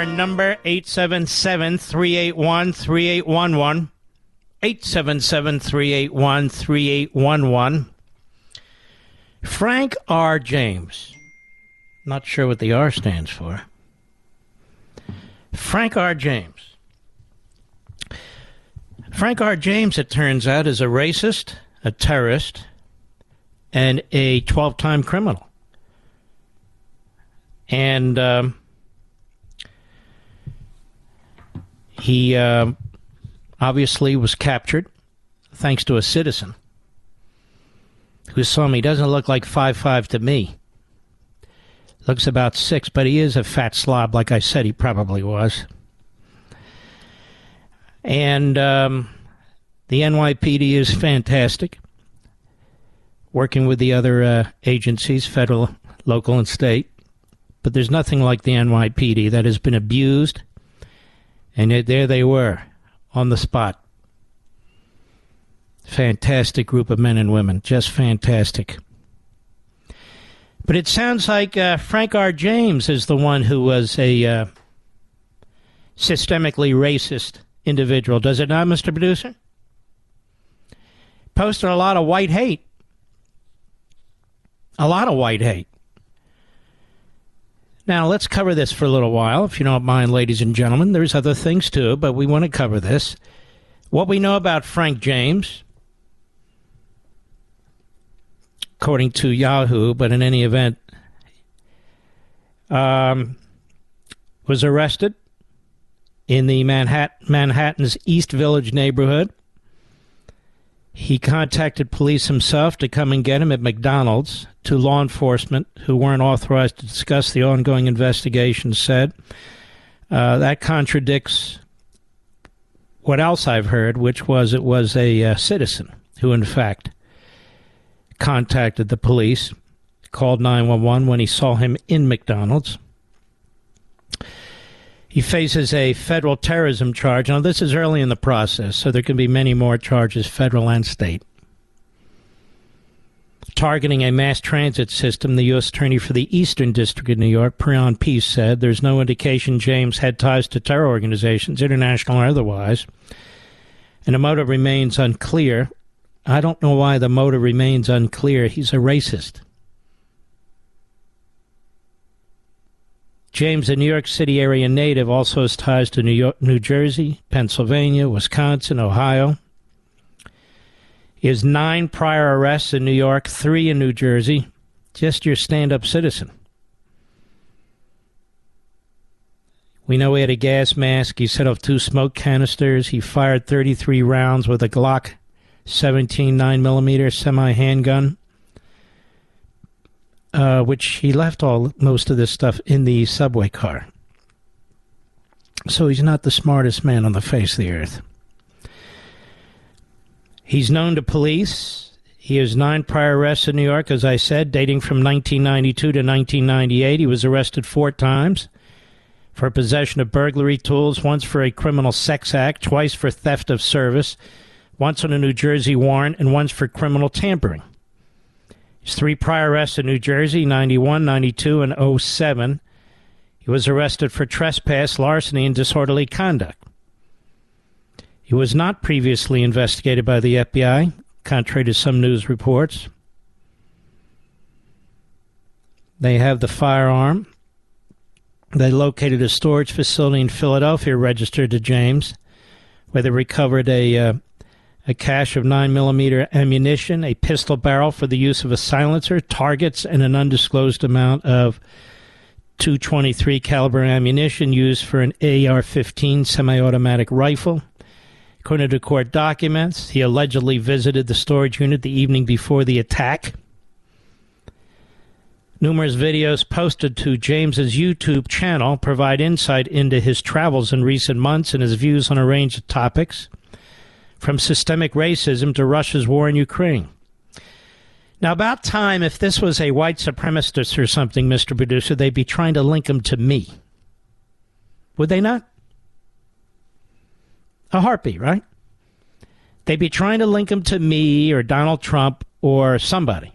Our number 877-381-3811. 877-381-3811. Frank R. James. Not sure what the R stands for. Frank R. James. Frank R. James, it turns out, is a racist, a terrorist, and a 12 time criminal. And um, he um obviously was captured thanks to a citizen who saw him. He doesn't look like five five to me. Looks about six, but he is a fat slob, like I said he probably was. And um, the NYPD is fantastic, working with the other uh, agencies, federal, local, and state. But there's nothing like the NYPD that has been abused, and yet there they were on the spot. Fantastic group of men and women, just fantastic. But it sounds like uh, Frank R. James is the one who was a uh, systemically racist individual, does it not, Mr. Producer? Posted a lot of white hate. A lot of white hate. Now, let's cover this for a little while, if you don't mind, ladies and gentlemen. There's other things too, but we want to cover this. What we know about Frank James, according to Yahoo, but in any event, um, was arrested in the Manhattan, Manhattan's East Village neighborhood. He contacted police himself to come and get him at McDonald's. To law enforcement who weren't authorized to discuss the ongoing investigation said uh, that contradicts what else I've heard, which was it was a uh, citizen who, in fact, contacted the police, called 911 when he saw him in McDonald's. He faces a federal terrorism charge. Now, this is early in the process, so there can be many more charges, federal and state. Targeting a mass transit system, the U.S. Attorney for the Eastern District of New York, Breon Peace, said there's no indication James had ties to terror organizations, international or otherwise, and the motive remains unclear. I don't know why the motive remains unclear. He's a racist. James, a New York City area native, also has ties to New York, New Jersey, Pennsylvania, Wisconsin, Ohio. He has nine prior arrests in New York, three in New Jersey. Just your stand up citizen. We know he had a gas mask. He set off two smoke canisters. He fired 33 rounds with a Glock 17 9mm semi handgun. Uh, which he left all most of this stuff in the subway car. So he's not the smartest man on the face of the earth. He's known to police. He has nine prior arrests in New York, as I said, dating from 1992 to 1998. He was arrested four times for possession of burglary tools, once for a criminal sex act, twice for theft of service, once on a New Jersey warrant, and once for criminal tampering. Three prior arrests in New Jersey, 91, 92, and 07. He was arrested for trespass, larceny, and disorderly conduct. He was not previously investigated by the FBI, contrary to some news reports. They have the firearm. They located a storage facility in Philadelphia registered to James, where they recovered a uh, a cache of 9 millimeter ammunition, a pistol barrel for the use of a silencer, targets, and an undisclosed amount of 223 caliber ammunition used for an AR-15 semi-automatic rifle. According to court documents, he allegedly visited the storage unit the evening before the attack. Numerous videos posted to James's YouTube channel provide insight into his travels in recent months and his views on a range of topics from systemic racism to Russia's war in Ukraine. Now, about time, if this was a white supremacist or something, Mr. Producer, they'd be trying to link him to me. Would they not? A harpy, right? They'd be trying to link him to me or Donald Trump or somebody.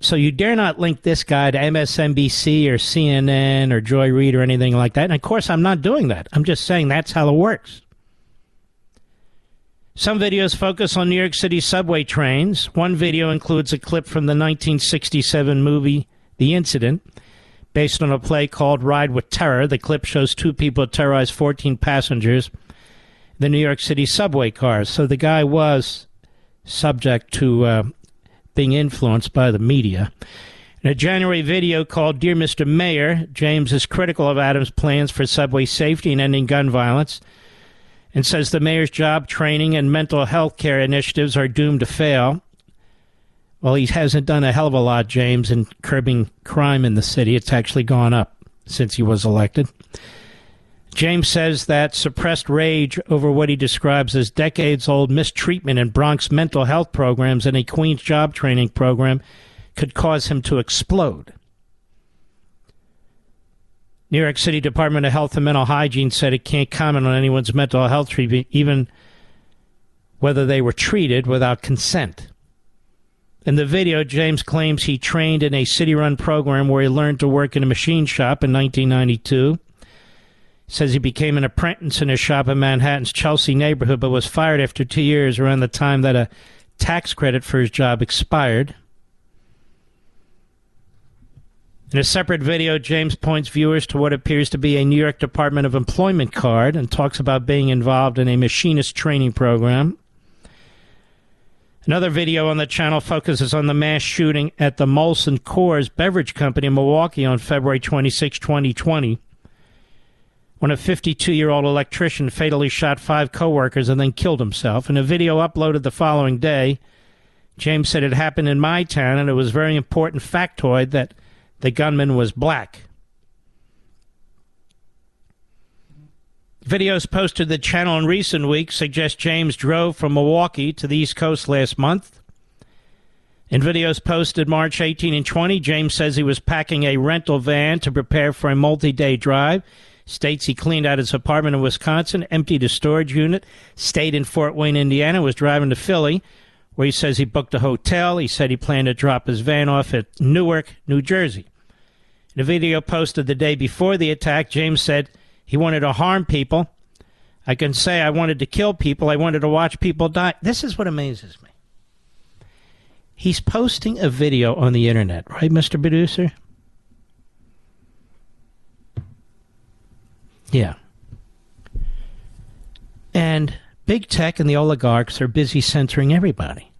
So you dare not link this guy to MSNBC or CNN or Joy Reid or anything like that. And of course, I'm not doing that. I'm just saying that's how it works. Some videos focus on New York City subway trains. One video includes a clip from the 1967 movie The Incident, based on a play called Ride with Terror. The clip shows two people terrorize 14 passengers in the New York City subway cars. So the guy was subject to uh, being influenced by the media. In a January video called Dear Mr. Mayor, James is critical of Adams' plans for subway safety and ending gun violence and says the mayor's job training and mental health care initiatives are doomed to fail. Well, he hasn't done a hell of a lot, James, in curbing crime in the city. It's actually gone up since he was elected. James says that suppressed rage over what he describes as decades old mistreatment in Bronx mental health programs and a Queens job training program could cause him to explode. New York City Department of Health and Mental Hygiene said it can't comment on anyone's mental health treatment, even whether they were treated without consent. In the video, James claims he trained in a city run program where he learned to work in a machine shop in 1992. Says he became an apprentice in a shop in Manhattan's Chelsea neighborhood, but was fired after two years around the time that a tax credit for his job expired. In a separate video, James points viewers to what appears to be a New York Department of Employment card and talks about being involved in a machinist training program. Another video on the channel focuses on the mass shooting at the Molson Coors beverage company in Milwaukee on February 26, 2020, when a 52 year old electrician fatally shot five coworkers and then killed himself. In a video uploaded the following day, James said it happened in my town and it was a very important factoid that the gunman was black. Videos posted to the channel in recent weeks suggest James drove from Milwaukee to the East Coast last month. In videos posted March 18 and 20, James says he was packing a rental van to prepare for a multi day drive. States he cleaned out his apartment in Wisconsin, emptied a storage unit, stayed in Fort Wayne, Indiana, was driving to Philly, where he says he booked a hotel. He said he planned to drop his van off at Newark, New Jersey. In a video posted the day before the attack, James said he wanted to harm people. I can say I wanted to kill people. I wanted to watch people die. This is what amazes me. He's posting a video on the internet, right, Mr. Producer? Yeah. And big tech and the oligarchs are busy censoring everybody.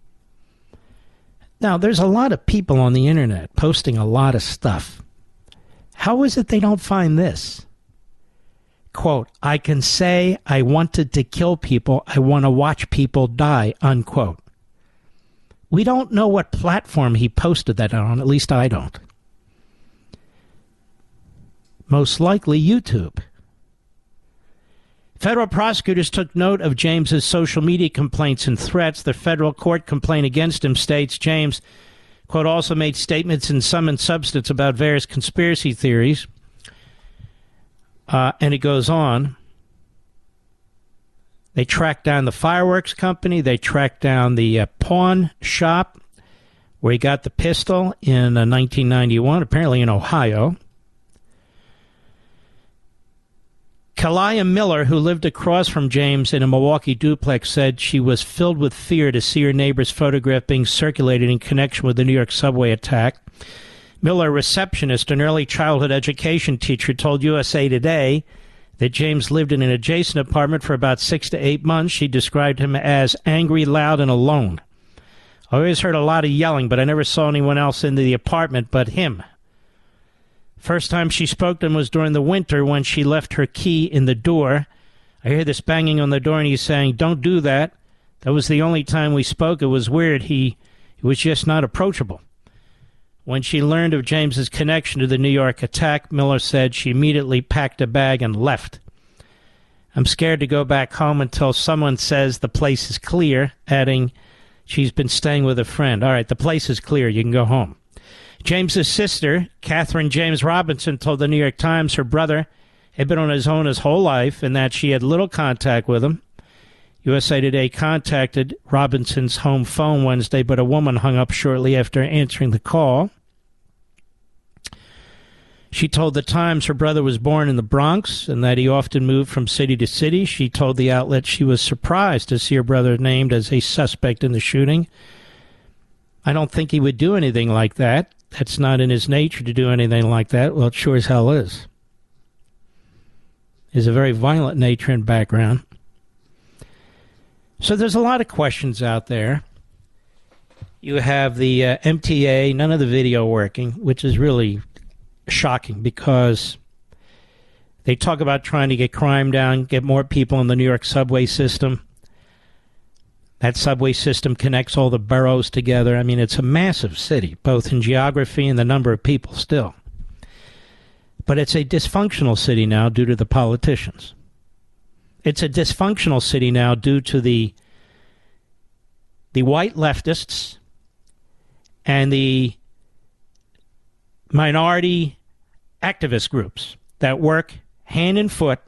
Now, there's a lot of people on the internet posting a lot of stuff. How is it they don't find this? Quote, I can say I wanted to kill people. I want to watch people die, unquote. we don't know what platform he posted that on. At least I don't. Most likely YouTube. Federal prosecutors took note of James's social media complaints and threats. The federal court complaint against him states James, quote, also made statements in sum and substance about various conspiracy theories. Uh, and it goes on. They tracked down the fireworks company. They tracked down the uh, pawn shop where he got the pistol in uh, 1991, apparently in Ohio. Kalia Miller, who lived across from James in a Milwaukee duplex, said she was filled with fear to see her neighbor's photograph being circulated in connection with the New York subway attack. Miller, a receptionist and early childhood education teacher, told USA Today that James lived in an adjacent apartment for about six to eight months. She described him as angry, loud, and alone. I always heard a lot of yelling, but I never saw anyone else in the apartment but him. First time she spoke to him was during the winter when she left her key in the door. I hear this banging on the door, and he's saying, Don't do that. That was the only time we spoke. It was weird. He, he was just not approachable. When she learned of James's connection to the New York attack, Miller said she immediately packed a bag and left. I'm scared to go back home until someone says the place is clear, adding, She's been staying with a friend. All right, the place is clear. You can go home. James's sister, Catherine James Robinson, told the New York Times her brother had been on his own his whole life and that she had little contact with him. USA Today contacted Robinson's home phone Wednesday, but a woman hung up shortly after answering the call. She told the Times her brother was born in the Bronx and that he often moved from city to city. She told the outlet she was surprised to see her brother named as a suspect in the shooting. I don't think he would do anything like that. That's not in his nature to do anything like that. Well, it sure as hell is. He's a very violent nature and background. So there's a lot of questions out there. You have the uh, MTA, none of the video working, which is really shocking because they talk about trying to get crime down, get more people in the New York subway system. That subway system connects all the boroughs together. I mean, it's a massive city, both in geography and the number of people still. But it's a dysfunctional city now due to the politicians. It's a dysfunctional city now due to the the white leftists and the minority activist groups that work hand and foot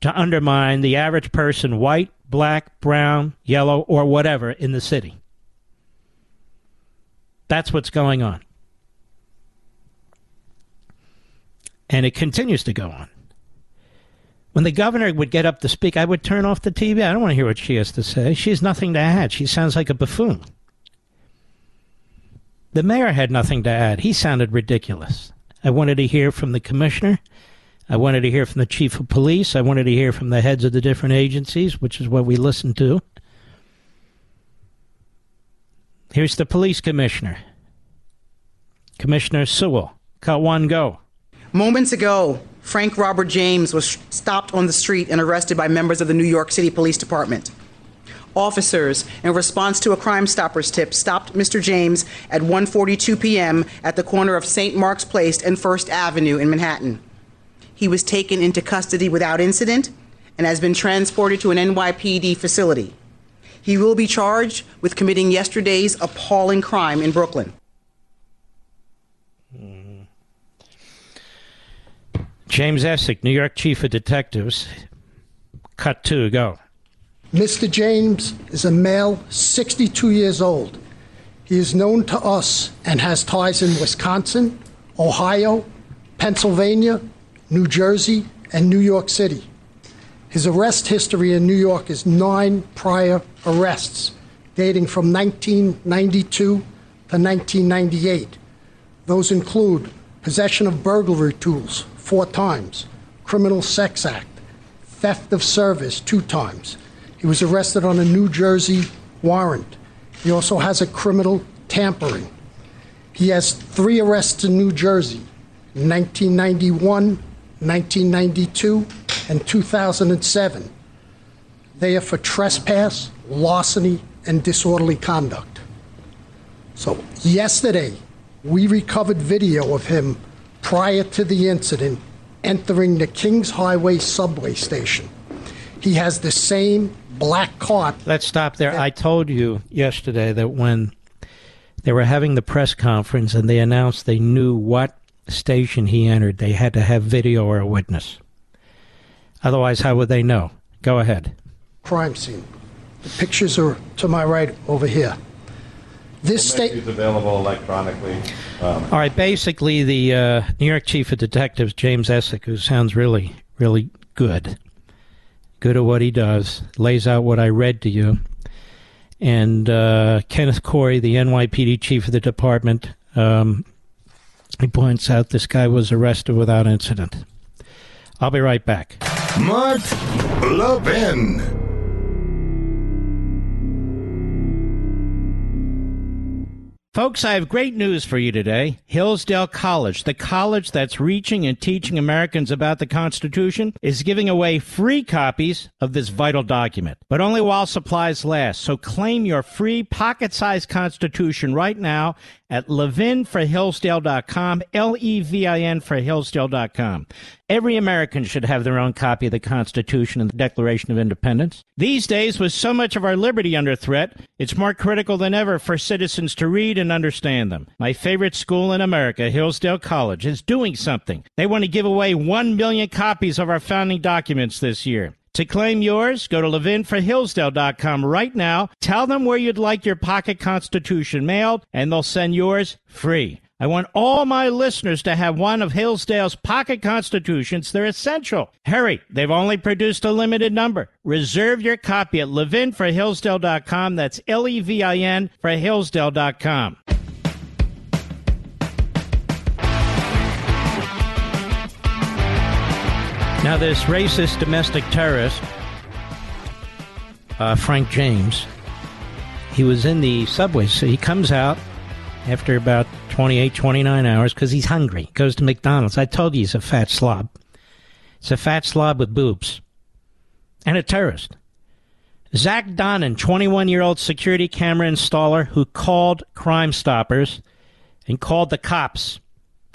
to undermine the average person, white, black, brown, yellow, or whatever, in the city. That's what's going on. And it continues to go on. When the governor would get up to speak, I would turn off the TV. I don't want to hear what she has to say. She has nothing to add. She sounds like a buffoon. The mayor had nothing to add. He sounded ridiculous. I wanted to hear from the commissioner. I wanted to hear from the chief of police. I wanted to hear from the heads of the different agencies, which is what we listened to. Here's the police commissioner, Commissioner Sewell. Cut one, go. Moments ago, Frank Robert James was stopped on the street and arrested by members of the New York City Police Department. Officers, in response to a Crime Stoppers tip, stopped Mr. James at 1:42 p.m. at the corner of St. Mark's Place and First Avenue in Manhattan. He was taken into custody without incident and has been transported to an NYPD facility. He will be charged with committing yesterday's appalling crime in Brooklyn. James Essig, New York Chief of Detectives. Cut two, go. Mr. James is a male, 62 years old. He is known to us and has ties in Wisconsin, Ohio, Pennsylvania, New Jersey, and New York City. His arrest history in New York is nine prior arrests dating from 1992 to 1998. Those include possession of burglary tools four times, criminal sex act, theft of service two times. He was arrested on a New Jersey warrant. He also has a criminal tampering. He has three arrests in New Jersey 1991, 1992, and 2007. They are for trespass, larceny, and disorderly conduct. So, yesterday, we recovered video of him prior to the incident entering the Kings Highway subway station. He has the same black cart. Let's stop there. I told you yesterday that when they were having the press conference and they announced they knew what station he entered, they had to have video or a witness. Otherwise, how would they know? Go ahead. Crime scene. The pictures are to my right over here. This state is available electronically. Um, All right. Basically, the uh, New York Chief of Detectives, James Essig, who sounds really, really good, good at what he does, lays out what I read to you. And uh, Kenneth Corey, the NYPD Chief of the department, um, he points out this guy was arrested without incident. I'll be right back. Mark Levin. Folks, I have great news for you today. Hillsdale College, the college that's reaching and teaching Americans about the Constitution, is giving away free copies of this vital document, but only while supplies last. So claim your free pocket-sized Constitution right now at levinforhillsdale.com, L-E-V-I-N for Hillsdale.com. Every American should have their own copy of the Constitution and the Declaration of Independence. These days, with so much of our liberty under threat, it's more critical than ever for citizens to read and understand them. My favorite school in America, Hillsdale College, is doing something. They want to give away 1 million copies of our founding documents this year. To claim yours, go to levinforhillsdale.com right now. Tell them where you'd like your pocket constitution mailed, and they'll send yours free. I want all my listeners to have one of Hillsdale's pocket constitutions. They're essential. Hurry, they've only produced a limited number. Reserve your copy at levinforhillsdale.com. That's L E V I N for Hillsdale.com. Now, this racist domestic terrorist, uh, Frank James, he was in the subway. So he comes out after about 28, 29 hours because he's hungry. Goes to McDonald's. I told you he's a fat slob. It's a fat slob with boobs. And a terrorist. Zack Tahhan, 21 year old security camera installer who called Crime Stoppers and called the cops.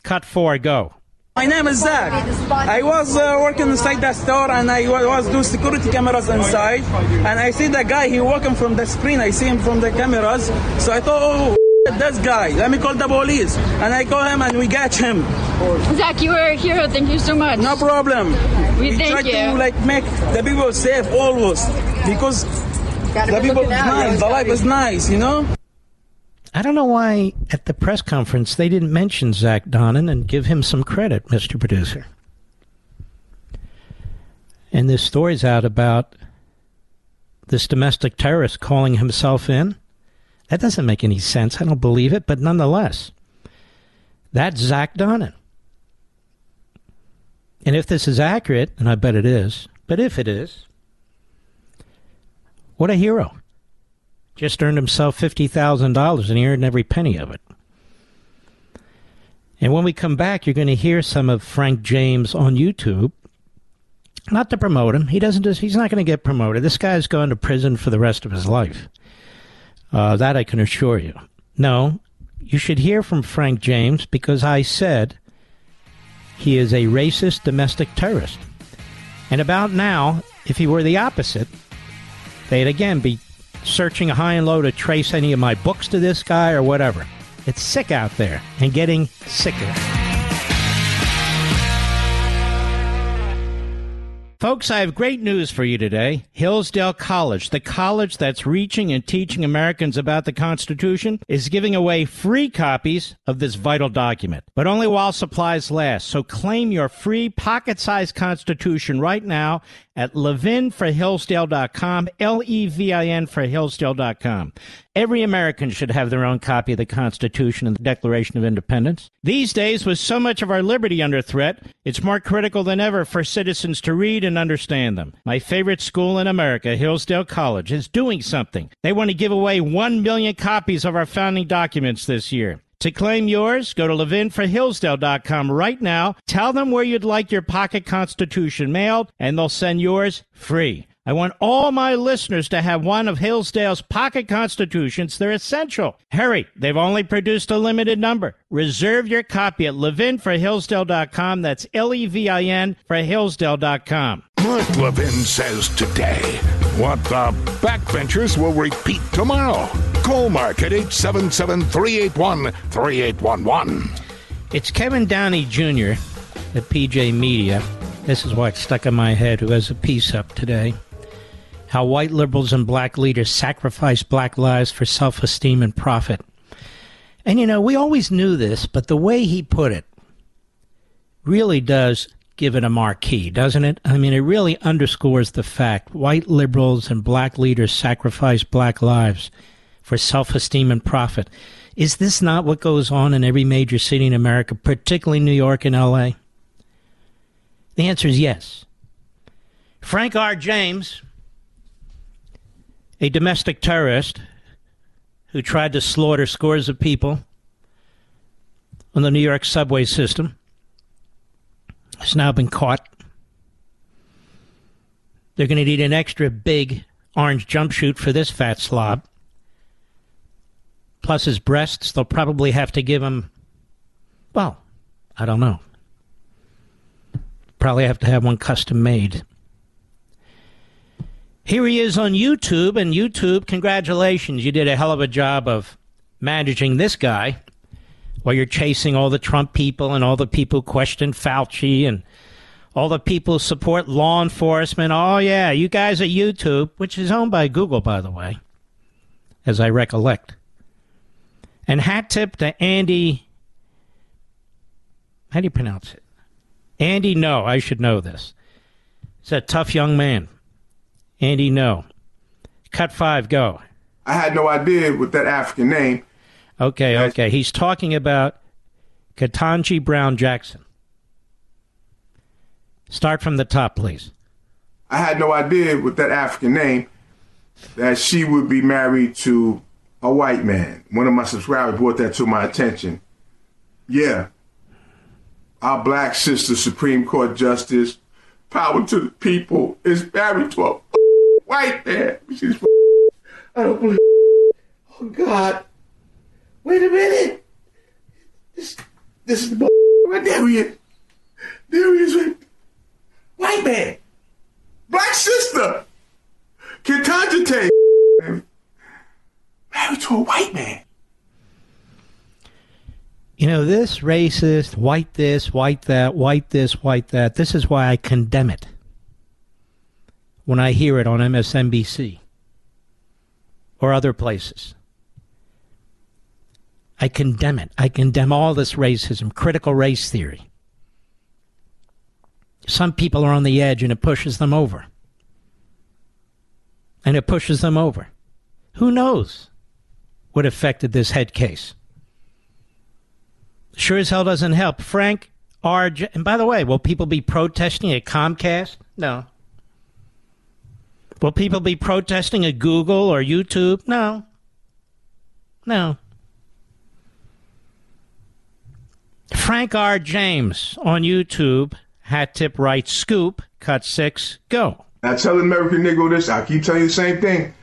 Cut four, go. My name is Zach. I was uh, working inside the store and I was doing security cameras inside. And I see the guy, he walking from the screen. I see him from the cameras. So I thought, oh, this guy. Let me call the police. And I call him and we catch him. Zach, you are a hero. Thank you so much. No problem. We thank try you. to like make the people safe always because the people is nice. The life is nice, you know. I don't know why at the press conference they didn't mention Zack Tahhan and give him some credit, Mr. Producer. And this story's out about this domestic terrorist calling himself in. That doesn't make any sense. I don't believe it, but nonetheless, that's Zack Tahhan. And if this is accurate, and I bet it is, but if it is, what a hero. Just earned himself $50,000 and he earned every penny of it. And when we come back, you're going to hear some of Frank James on YouTube. Not to promote him. He doesn't. He's not going to get promoted. This guy's going to prison for the rest of his life. Uh, that I can assure you. No, you should hear from Frank James because I said he is a racist domestic terrorist. And about now, if he were the opposite, they'd again be searching high and low to trace any of my books to this guy or whatever. It's sick out there and getting sicker. Folks, I have great news for you today. Hillsdale College, the college that's reaching and teaching Americans about the Constitution, is giving away free copies of this vital document, but only while supplies last. So claim your free pocket-sized Constitution right now at levinforhillsdale.com, L-E-V-I-N for Hillsdale.com. Every American should have their own copy of the Constitution and the Declaration of Independence. These days, with so much of our liberty under threat, it's more critical than ever for citizens to read and understand them. My favorite school in America, Hillsdale College, is doing something. They want to give away 1 million copies of our founding documents this year. To claim yours, go to levinforhillsdale.com right now. Tell them where you'd like your pocket constitution mailed, and they'll send yours free. I want all my listeners to have one of Hillsdale's pocket constitutions. They're essential. Hurry, they've only produced a limited number. Reserve your copy at levinforhillsdale.com. That's L E V I N for Hillsdale.com. Mark Levin says today what the backbenchers will repeat tomorrow. Call Mark at 877 381 3811. It's Kevin Downey Jr. at PJ Media. This is what stuck in my head, who has a piece up today. How white liberals and black leaders sacrifice black lives for self esteem and profit. And you know, we always knew this, but the way he put it really does give it a marquee, doesn't it? I mean, it really underscores the fact white liberals and black leaders sacrifice black lives for self esteem and profit. Is this not what goes on in every major city in America, particularly New York and LA? The answer is yes. Frank R. James, a domestic terrorist who tried to slaughter scores of people on the New York subway system, has now been caught. They're going to need an extra big orange jumpsuit for this fat slob. Plus his breasts, they'll probably have to give him, well, I don't know. Probably have to have one custom made. Here he is on YouTube, and YouTube, congratulations. You did a hell of a job of managing this guy while you're chasing all the Trump people and all the people who question Fauci and all the people who support law enforcement. Oh, yeah, you guys at YouTube, which is owned by Google, by the way, as I recollect. And hat tip to Andy. How do you pronounce it? Andy, no, I should know this. He's a tough young man. Andy Ngo. Cut five, go. I had no idea with that African name. Okay, okay. He's talking about Ketanji Brown Jackson. Start from the top, please. I had no idea with that African name that she would be married to a white man. One of my subscribers brought that to my attention. Yeah. Our black sister, Supreme Court Justice, power to the people, is married to a white man. She's I don't believe. Oh God! Wait a minute. This, this is the right there. He is. There he is. White man, black sister, Tate, to a white man. You know, this racist, white this, white that, white this, white that, this is why I condemn it when I hear it on MSNBC or other places. I condemn it. I condemn all this racism, critical race theory. Some people are on the edge and it pushes them over. And it pushes them over. Who knows what affected this head case? Sure as hell doesn't help. Frank R. J- and by the way, will people be protesting at Comcast? No. Will people be protesting at Google or YouTube? No. No. Frank R. James on YouTube, hat tip right scoop, cut six, go. I tell American Negro this, I keep telling you the same thing.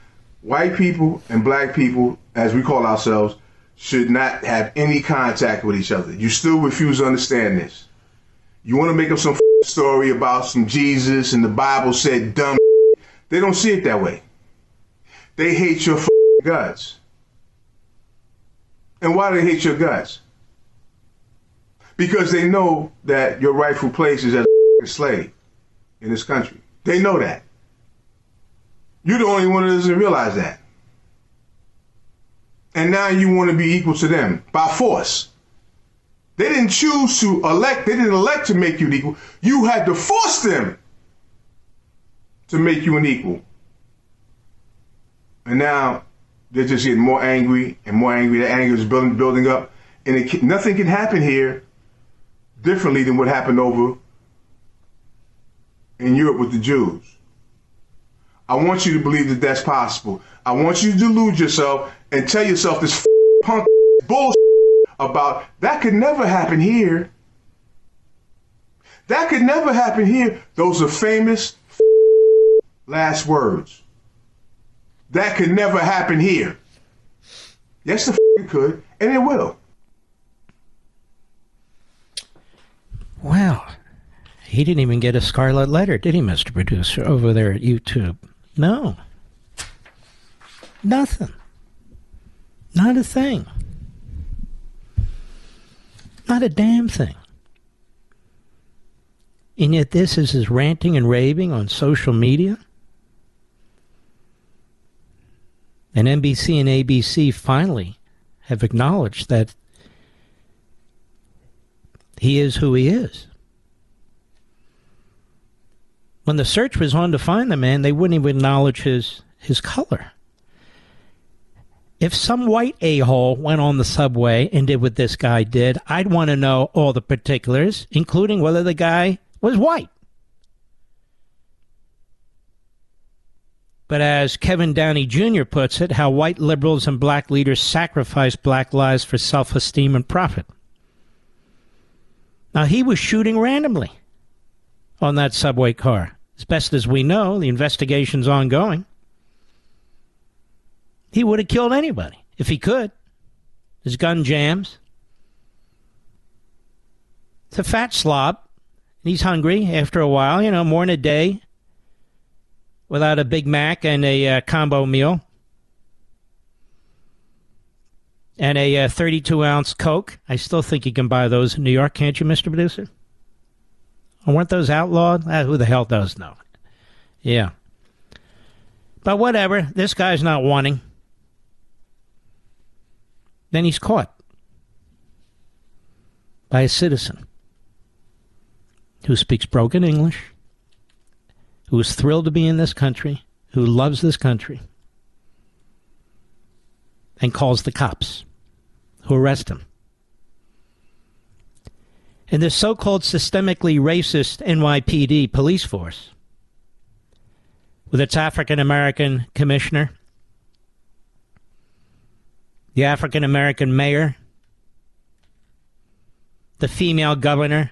White people and black people, as we call ourselves, should not have any contact with each other. You still refuse to understand this. You want to make up some story about some Jesus and the Bible said dumb. They don't see it that way. They hate your guts. And why do they hate your guts? Because they know that your rightful place is as a slave in this country. They know that. You're the only one that doesn't realize that. And now you want to be equal to them by force. They didn't choose to elect, they didn't elect to make you equal. You had to force them to make you an equal. And now they're just getting more angry and more angry. The anger is building, building up. And it, nothing can happen here differently than what happened over in Europe with the Jews. I want you to believe that that's possible. I want you to delude yourself and tell yourself this punk bullshit about that could never happen here. That could never happen here. Those are famous Last words. That could never happen here. Yes, the it could, and it will. Well, he didn't even get a scarlet letter, did he, Mr. Producer, over there at YouTube? No. Nothing. Not a thing. Not a damn thing. And yet, this is his ranting and raving on social media. And NBC and ABC finally have acknowledged that he is who he is. When the search was on to find the man, they wouldn't even acknowledge his, his color. If some white a hole went on the subway and did what this guy did, I'd want to know all the particulars, including whether the guy was white. But as Kevin Downey Jr. puts it, how white liberals and black leaders sacrifice black lives for self esteem and profit. Now, he was shooting randomly on that subway car. As best as we know, the investigation's ongoing. He would have killed anybody if he could. His gun jams. It's a fat slob. He's hungry after a while, you know, more than a day without a Big Mac and a uh, combo meal and a uh, 32 ounce Coke. I still think you can buy those in New York, can't you, Mr. Producer? Weren't those outlawed? Ah, who the hell does know? Yeah. But whatever. This guy's not wanting. Then he's caught by a citizen who speaks broken English, who is thrilled to be in this country, who loves this country, and calls the cops who arrest him. And this so called systemically racist NYPD police force, with its African American commissioner, the African American mayor, the female governor,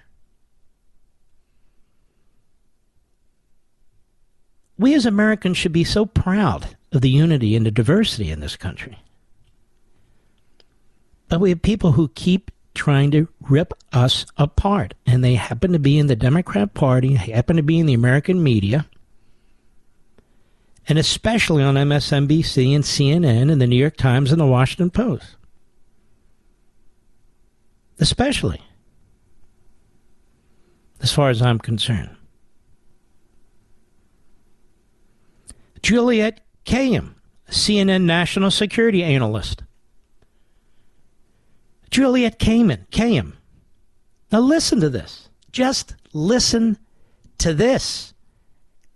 we as Americans should be so proud of the unity and the diversity in this country. But we have people who keep trying to rip us apart. And they happen to be in the Democrat Party, happen to be in the American media, and especially on MSNBC and CNN and the New York Times and the Washington Post. Especially, as far as I'm concerned. Juliette Kayyem, CNN national security analyst. Juliette Kamen, Kayyem. Now listen to this. Just listen to this.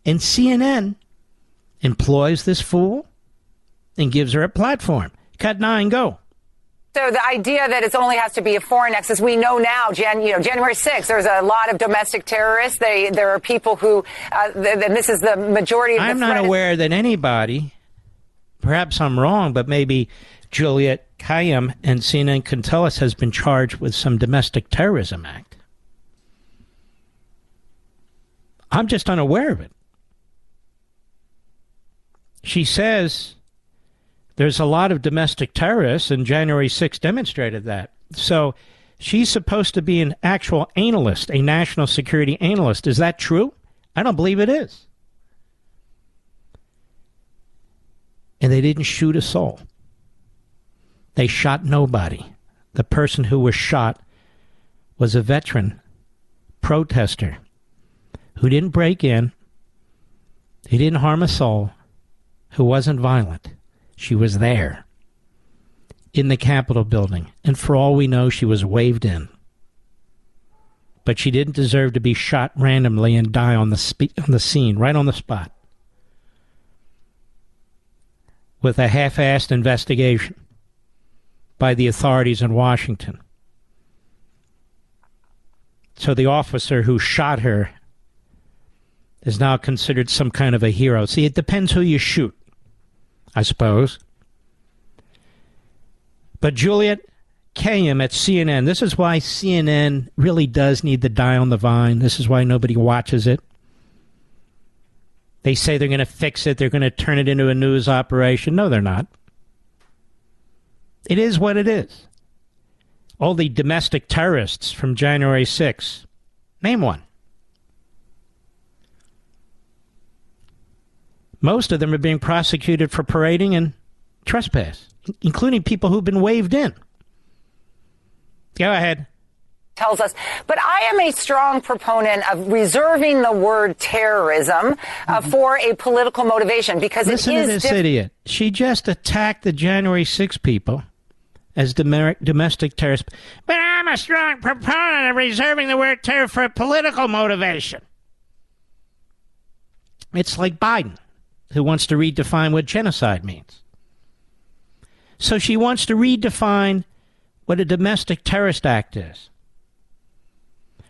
And CNN employs this fool and gives her a platform. Cut nine, go. So the idea that it only has to be a foreign nexus, we know now, Jan, you know, January 6th, there's a lot of domestic terrorists. They, there are people who, uh, and this is the majority of I'm not aware that anybody, perhaps I'm wrong, but maybe Juliette Kayyem and CNN can has been charged with some domestic terrorism act. I'm just unaware of it. She says there's a lot of domestic terrorists, and January 6th demonstrated that. So she's supposed to be an actual analyst, a national security analyst. Is that true? I don't believe it is. And they didn't shoot a soul. They shot nobody. The person who was shot was a veteran protester who didn't break in, he didn't harm a soul, who wasn't violent. She was there in the Capitol building, and for all we know, she was waved in. But she didn't deserve to be shot randomly and die on the, spe- on the scene, right on the spot, with a half assed investigation by the authorities in Washington. So the officer who shot her is now considered some kind of a hero. See, it depends who you shoot, I suppose. But Juliette Kayyem at CNN, this is why CNN really does need to die on the vine. This is why nobody watches it. They say they're going to fix it, they're going to turn it into a news operation. No, they're not. It is what it is. All the domestic terrorists from January 6. Name one. Most of them are being prosecuted for parading and trespass, including people who've been waved in. Go ahead tells us. But I am a strong proponent of reserving the word terrorism uh, mm-hmm. for a political motivation because Listen it is to this diff- idiot. She just attacked the January 6 people as domestic terrorists. But I'm a strong proponent of reserving the word terror for political motivation. It's like Biden who wants to redefine what genocide means. So she wants to redefine what a domestic terrorist act is.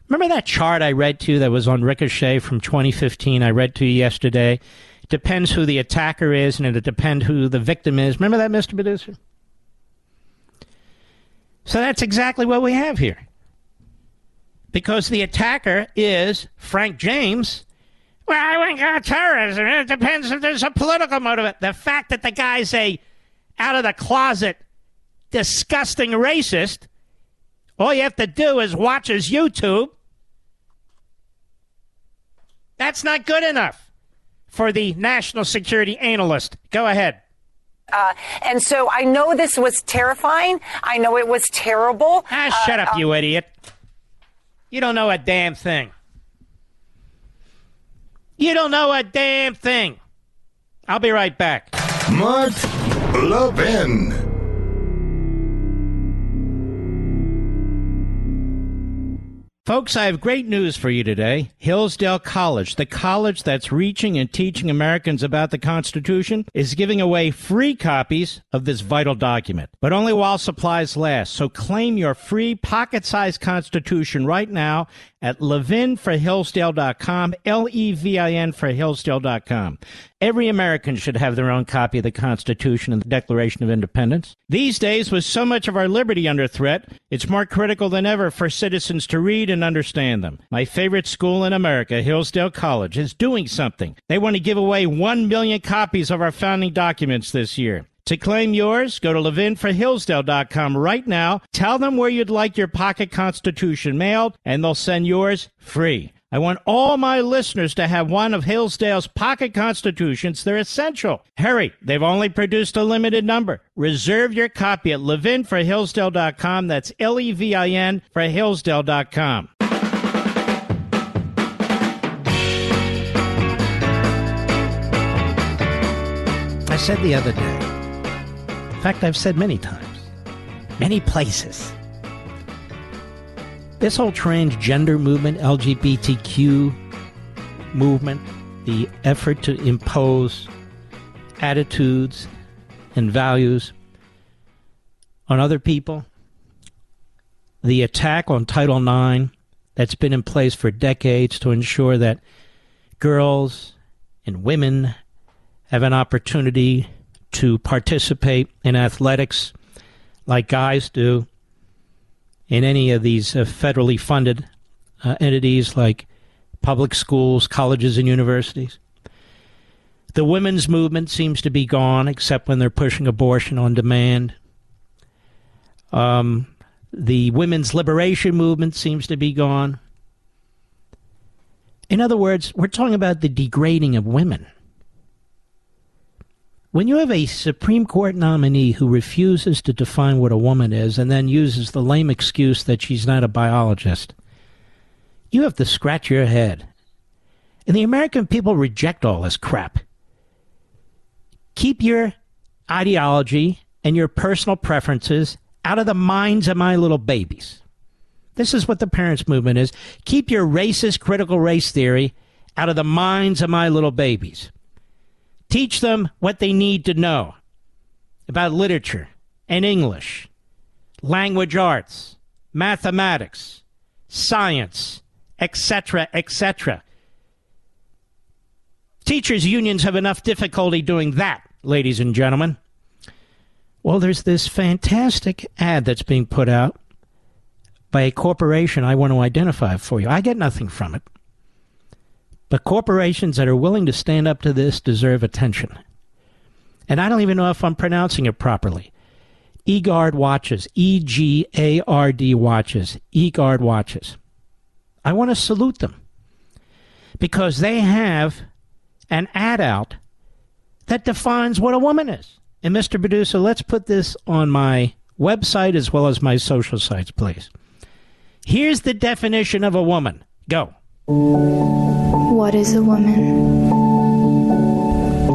Remember that chart I read to you that was on Ricochet from 2015? I read to you yesterday. It depends who the attacker is, and it depends who the victim is. Remember that, Mr. Producer? So that's exactly what we have here. Because the attacker is Frank James, well, I wouldn't call terrorism. It depends if there's a political motive. The fact that the guy's a out of the closet, disgusting racist, all you have to do is watch his YouTube. That's not good enough for the national security analyst. Go ahead. Uh, and so I know this was terrifying. I know it was terrible. Ah, shut uh, up, you idiot. You don't know a damn thing. You don't know a damn thing. I'll be right back. Mark Levin. Folks, I have great news for you today. Hillsdale College, the college that's reaching and teaching Americans about the Constitution, is giving away free copies of this vital document, but only while supplies last. So claim your free pocket-sized Constitution right now at levinforhillsdale.com, L-E-V-I-N for Hillsdale.com. Every American should have their own copy of the Constitution and the Declaration of Independence. These days, with so much of our liberty under threat, it's more critical than ever for citizens to read and understand them. My favorite school in America, Hillsdale College, is doing something. They want to give away 1 million copies of our founding documents this year. To claim yours, go to levinforhillsdale.com right now. Tell them where you'd like your pocket constitution mailed, and they'll send yours free. I want all my listeners to have one of Hillsdale's pocket constitutions. They're essential. Hurry, they've only produced a limited number. Reserve your copy at levinforhillsdale.com. That's L E V I N for Hillsdale.com. I said the other day, in fact, I've said many times, many places this whole transgender movement, LGBTQ movement, the effort to impose attitudes and values on other people, the attack on Title IX that's been in place for decades to ensure that girls and women have an opportunity to participate in athletics like guys do in any of these uh, federally funded uh, entities like public schools, colleges, and universities. The women's movement seems to be gone, except when they're pushing abortion on demand. Um, the women's liberation movement seems to be gone. In other words, we're talking about the degrading of women. When you have a Supreme Court nominee who refuses to define what a woman is and then uses the lame excuse that she's not a biologist, you have to scratch your head. And the American people reject all this crap. Keep your ideology and your personal preferences out of the minds of my little babies. This is what the parents' movement is. Keep your racist critical race theory out of the minds of my little babies. Teach them what they need to know about literature and English, language arts, mathematics, science, etc., etc. Teachers' unions have enough difficulty doing that, ladies and gentlemen. Well, there's this fantastic ad that's being put out by a corporation I want to identify for you. I get nothing from it. But corporations that are willing to stand up to this deserve attention. And I don't even know if I'm pronouncing it properly. eGard watches, E G A R D watches, eGard watches. I want to salute them because they have an ad out that defines what a woman is. And Mr. Producer, let's put this on my website as well as my social sites, please. Here's the definition of a woman. Go. What is a woman?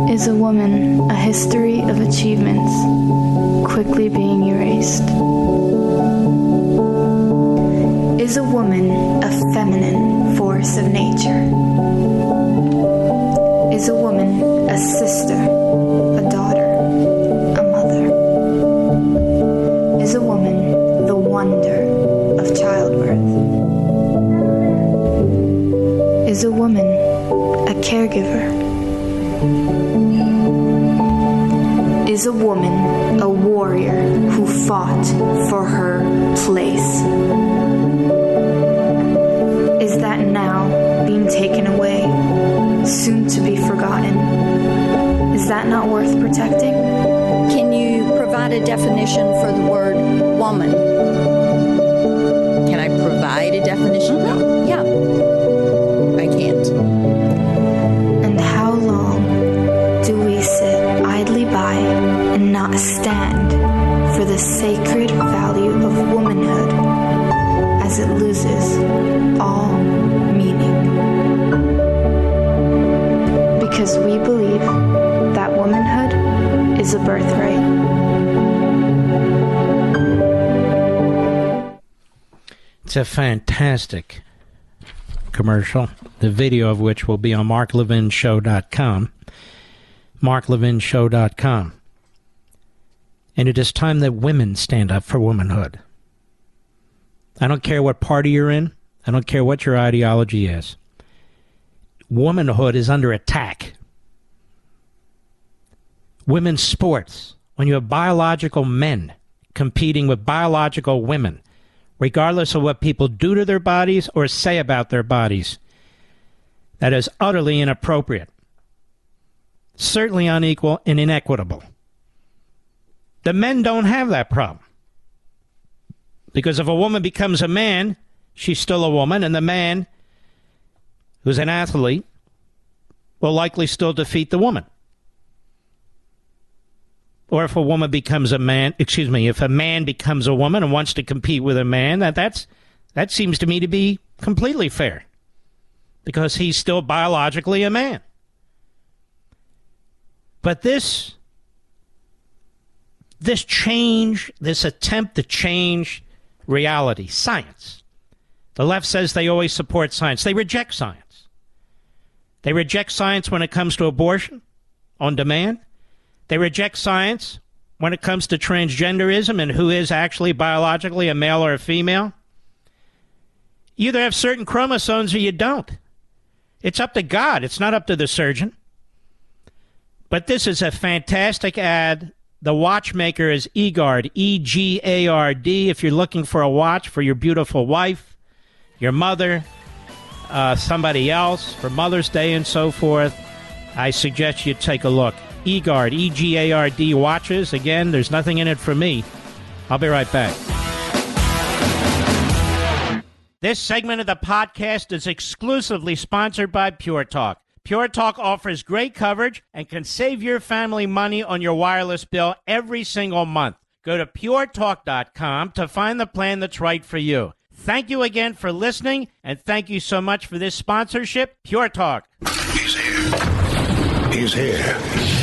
Is a woman a history of achievements quickly being erased? Is a woman a feminine force of nature? Is a woman a sister, a daughter, a mother? Is a woman the wonder of childbirth? Is a woman a caregiver? Is a woman a warrior who fought for her place? Is that now being taken away, soon to be forgotten? Is that not worth protecting? Can you provide a definition for the word It's a fantastic commercial, the video of which will be on marklevinshow.com. marklevinshow.com. And it is time that women stand up for womanhood. I don't care what party you're in. I don't care what your ideology is. Womanhood is under attack. Women's sports, when you have biological men competing with biological women, regardless of what people do to their bodies or say about their bodies, that is utterly inappropriate, certainly unequal and inequitable. The men don't have that problem. Because if a woman becomes a man, she's still a woman, and the man who's an athlete will likely still defeat the woman. Or if a woman becomes a man, excuse me, if a man becomes a woman and wants to compete with a man, that that's that seems to me to be completely fair. Because he's still biologically a man. But this this change, this attempt to change reality, science. The left says they always support science. They reject science. They reject science when it comes to abortion on demand. They reject science when it comes to transgenderism and who is actually biologically a male or a female. You either have certain chromosomes or you don't. It's up to God, it's not up to the surgeon. But this is a fantastic ad. The watchmaker is eGard, E G A R D. If you're looking for a watch for your beautiful wife, your mother, uh, somebody else, for Mother's Day and so forth, I suggest you take a look. eGard, E G A R D watches. Again, there's nothing in it for me. I'll be right back. This segment of the podcast is exclusively sponsored by Pure Talk. Pure Talk offers great coverage and can save your family money on your wireless bill every single month. Go to puretalk.com to find the plan that's right for you. Thank you again for listening, and thank you so much for this sponsorship, Pure Talk. He's here. He's here.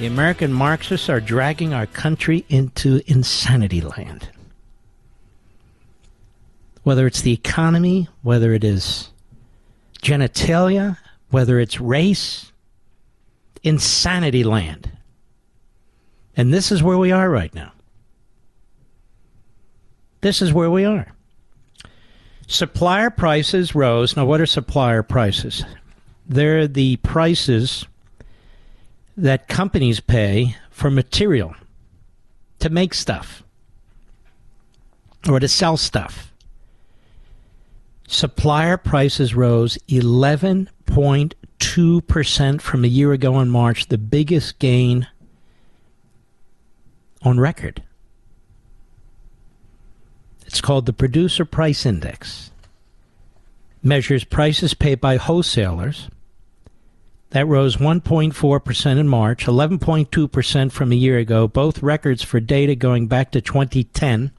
the American Marxists are dragging our country into insanity land. Whether it's the economy, whether it is genitalia, whether it's race, insanity land. And this is where we are right now. This is where we are. Supplier prices rose. Now, what are supplier prices? They're the prices that companies pay for material to make stuff or to sell stuff. Supplier prices rose 11.2% from a year ago in March, the biggest gain on record. It's called the Producer Price Index. Measures prices paid by wholesalers. That rose 1.4% in March, 11.2% from a year ago, both records for data going back to 2010.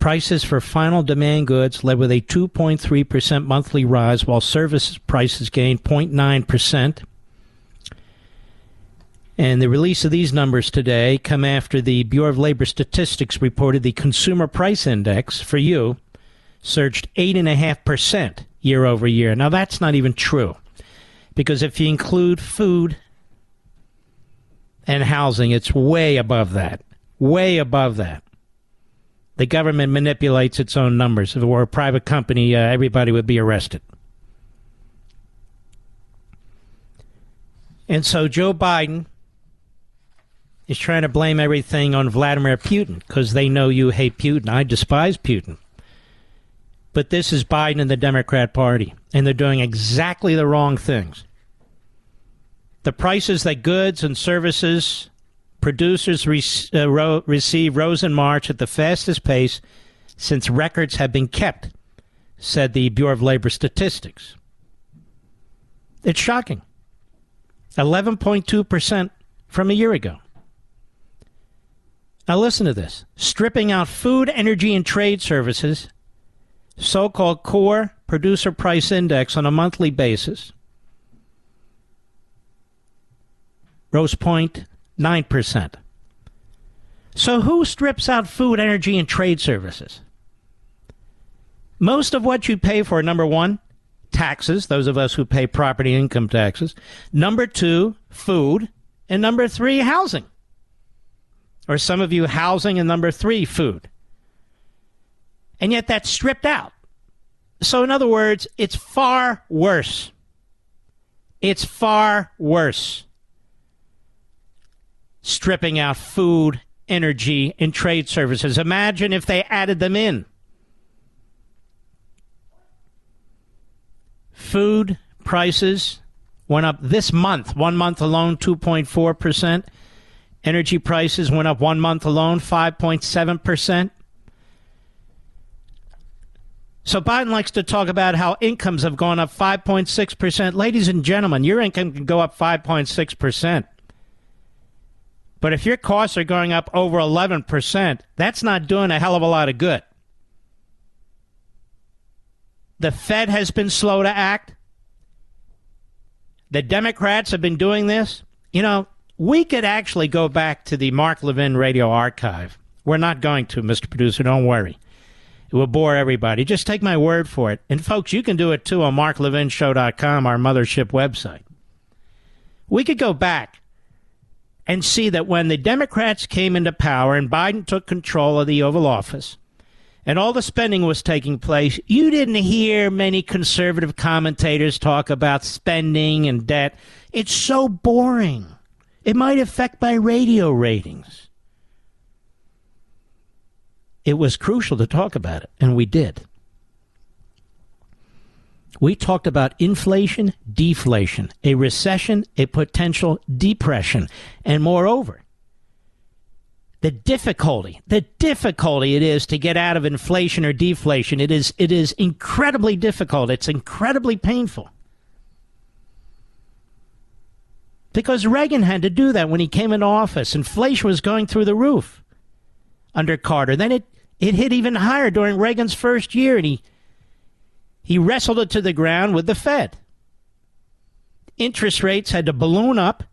Prices for final demand goods led with a 2.3% monthly rise, while service prices gained 0.9%. And the release of these numbers today come after the Bureau of Labor Statistics reported the Consumer Price Index for you surged 8.5% year over year. Now, that's not even true. Because if you include food and housing, it's way above that. Way above that. The government manipulates its own numbers. If it were a private company, uh, everybody would be arrested. And so Joe Biden is trying to blame everything on Vladimir Putin because they know you hate Putin. I despise Putin. But this is Biden and the Democrat Party, and they're doing exactly the wrong things. The prices that goods and services producers re- uh, ro- receive rose in March at the fastest pace since records have been kept, said the Bureau of Labor Statistics. It's shocking. 11.2% from a year ago. Now, listen to this stripping out food, energy, and trade services, so called core producer price index on a monthly basis, rose nine percent. So, who strips out food, energy, and trade services? Most of what you pay for, number one, taxes, those of us who pay property income taxes. Number two, food. And number three, housing or some of you housing, and number three, food. And yet that's stripped out. So, in other words, it's far worse. It's far worse. Stripping out food, energy, and trade services. Imagine if they added them in. Food prices went up this month, one month alone, 2.4%. Energy prices went up one month alone, 5.7%. So Biden likes to talk about how incomes have gone up 5.6%. Ladies and gentlemen, your income can go up 5.6%. But if your costs are going up over 11%, that's not doing a hell of a lot of good. The Fed has been slow to act. The Democrats have been doing this. You know, we could actually go back to the Mark Levin radio archive. We're not going to, Mr. Producer, don't worry. It will bore everybody. Just take my word for it. And folks, you can do it too on marklevinshow.com, our mothership website. We could go back and see that when the Democrats came into power and Biden took control of the Oval Office and all the spending was taking place, you didn't hear many conservative commentators talk about spending and debt. It's so boring. It might affect my radio ratings. It was crucial to talk about it, and we did. We talked about inflation, deflation, a recession, a potential depression, and moreover, the difficulty, the difficulty it is to get out of inflation or deflation. It is, it is incredibly difficult. It's incredibly painful. Because Reagan had to do that when he came into office. Inflation was going through the roof under Carter. Then it, it hit even higher during Reagan's first year, and he, he wrestled it to the ground with the Fed. Interest rates had to balloon up,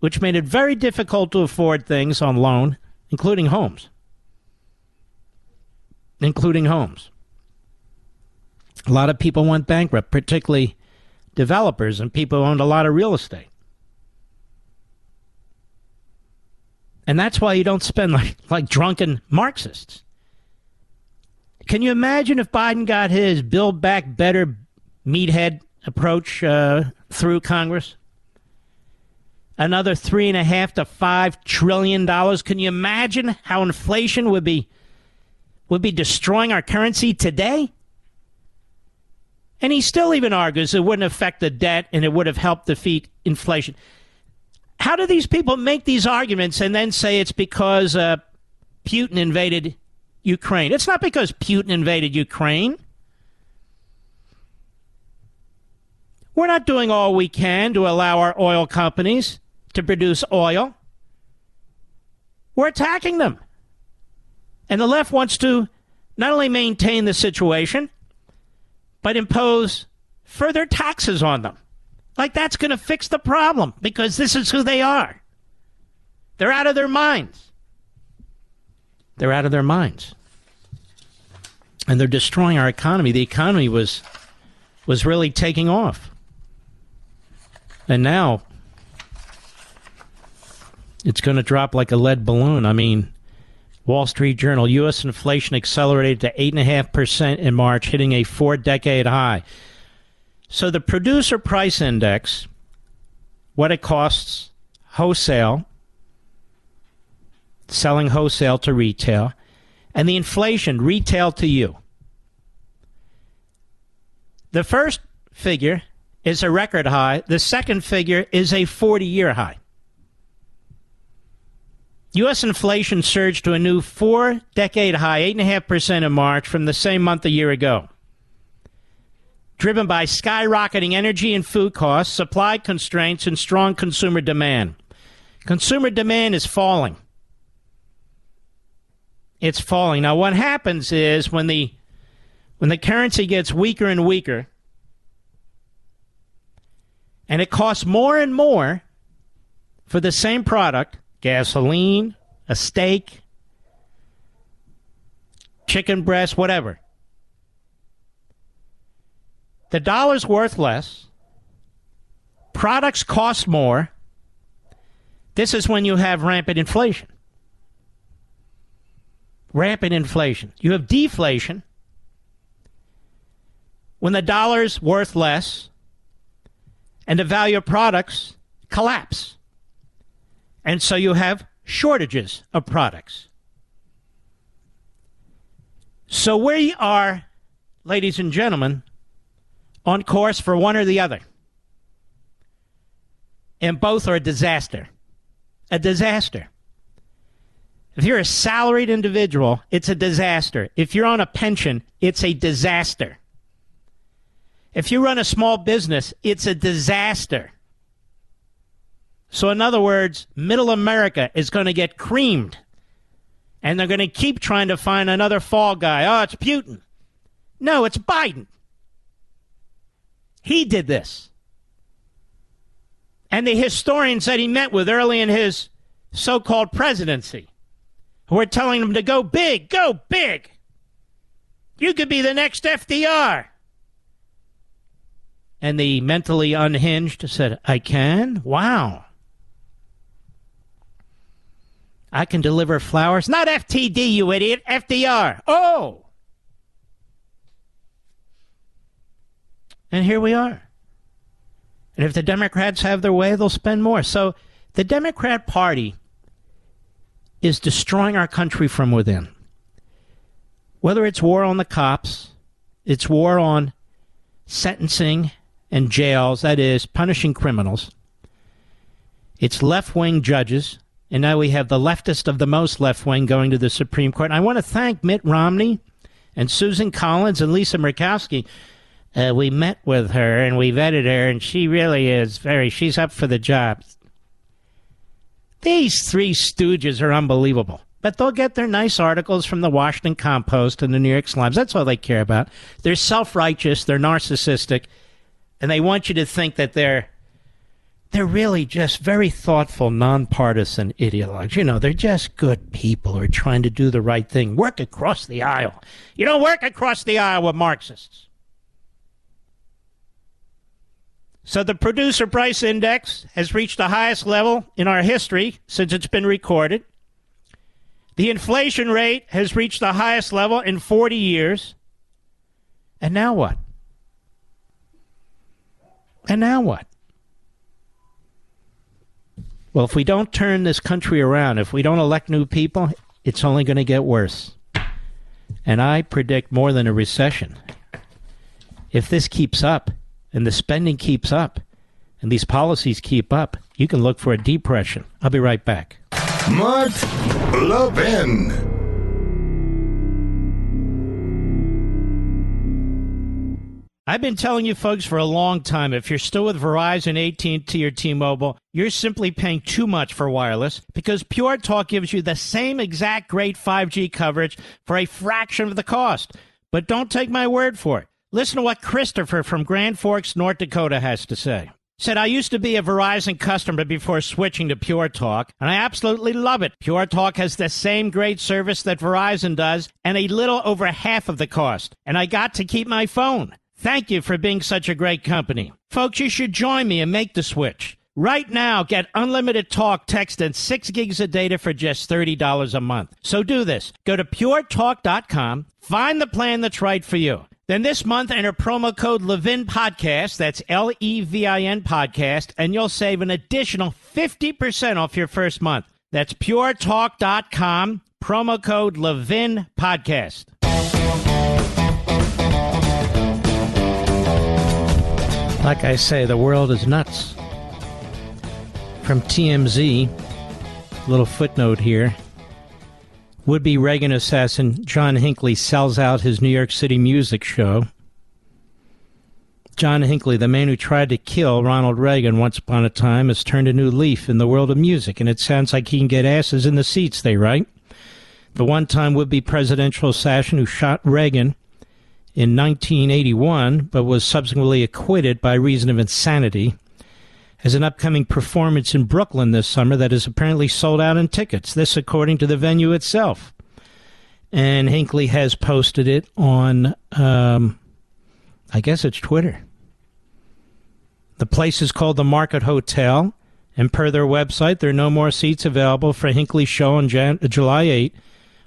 which made it very difficult to afford things on loan, including homes. Including homes. A lot of people went bankrupt, particularly developers and people who owned a lot of real estate. And that's why you don't spend like, like drunken Marxists. Can you imagine if Biden got his Build Back Better meathead approach uh, through Congress? Another three and a half to five trillion dollars. Can you imagine how inflation would be would be destroying our currency today? And he still even argues it wouldn't affect the debt and it would have helped defeat inflation. How do these people make these arguments and then say it's because uh, Putin invaded Ukraine? It's not because Putin invaded Ukraine. We're not doing all we can to allow our oil companies to produce oil. We're attacking them. And the left wants to not only maintain the situation, but impose further taxes on them. Like that's going to fix the problem because this is who they are. They're out of their minds. They're out of their minds. And they're destroying our economy. The economy was was really taking off. And now it's going to drop like a lead balloon. I mean, Wall Street Journal, U.S. inflation accelerated to 8.5% in March, hitting a four decade high. So the producer price index, what it costs wholesale, selling wholesale to retail, and the inflation retail to you. The first figure is a record high, the second figure is a 40 year high. U.S. inflation surged to a new four decade high, 8.5% in March from the same month a year ago. Driven by skyrocketing energy and food costs, supply constraints, and strong consumer demand. Consumer demand is falling. It's falling. Now, what happens is when the when the currency gets weaker and weaker, and it costs more and more for the same product, gasoline, a steak, chicken breast, whatever. The dollar's worth less. Products cost more. This is when you have rampant inflation. Rampant inflation. You have deflation when the dollar's worth less and the value of products collapse. And so you have shortages of products. So we are, ladies and gentlemen, on course for one or the other. And both are a disaster. A disaster. If you're a salaried individual, it's a disaster. If you're on a pension, it's a disaster. If you run a small business, it's a disaster. So, in other words, middle America is going to get creamed. And they're going to keep trying to find another fall guy. Oh, it's Putin. No, it's Biden. He did this. And the historians that he met with early in his so called presidency were telling him to go big, go big. You could be the next FDR. And the mentally unhinged said, I can? Wow. I can deliver flowers. Not FTD, you idiot. FDR. Oh. And here we are. And if the Democrats have their way, they'll spend more. So the Democrat Party is destroying our country from within. Whether it's war on the cops, it's war on sentencing and jails, that is, punishing criminals. It's left wing judges, and now we have the leftist of the most left wing going to the Supreme Court. And I want to thank Mitt Romney and Susan Collins and Lisa Murkowski uh, we met with her and we vetted her, and she really is very, she's up for the job. These three stooges are unbelievable. But they'll get their nice articles from the Washington Compost and the New York Slimes. That's all they care about. They're self righteous, they're narcissistic, and they want you to think that they're they're really just very thoughtful, nonpartisan ideologues. You know, they're just good people who are trying to do the right thing. Work across the aisle. You don't work across the aisle with Marxists. So the producer price index has reached the highest level in our history since it's been recorded. The inflation rate has reached the highest level in 40 years. And now what? And now what? Well, if we don't turn this country around, if we don't elect new people, it's only going to get worse. And I predict more than a recession. If this keeps up and the spending keeps up and these policies keep up, you can look for a depression. I'll be right back. Mark Levin. I've been telling you folks for a long time if you're still with Verizon, AT&T or T-Mobile, you're simply paying too much for wireless because Pure Talk gives you the same exact great 5G coverage for a fraction of the cost. But don't take my word for it. Listen to what Christopher from Grand Forks, North Dakota has to say. Said, I used to be a Verizon customer before switching to Pure Talk, and I absolutely love it. Pure Talk has the same great service that Verizon does and a little over half of the cost. And I got to keep my phone. Thank you for being such a great company. Folks, you should join me and make the switch. Right now, get unlimited talk, text, and 6 gigs of data for just $30 a month. So do this. Go to puretalk.com, find the plan that's right for you. Then this month, enter promo code Levin Podcast, that's L E V I N Podcast, and you'll save an additional 50% off your first month. That's puretalk.com, promo code Levin Podcast. Like I say, the world is nuts. From TMZ, little footnote here. Would be Reagan assassin John Hinckley sells out his New York City music show. John Hinckley, the man who tried to kill Ronald Reagan once upon a time, has turned a new leaf in the world of music, and it sounds like he can get asses in the seats, they write. The one time would be presidential assassin who shot Reagan in 1981, but was subsequently acquitted by reason of insanity, has an upcoming performance in Brooklyn this summer that is apparently sold out in tickets. This, according to the venue itself. And Hinckley has posted it on, um, I guess it's Twitter. The place is called the Market Hotel, and per their website, there are no more seats available for Hinckley's show on Jan- July 8,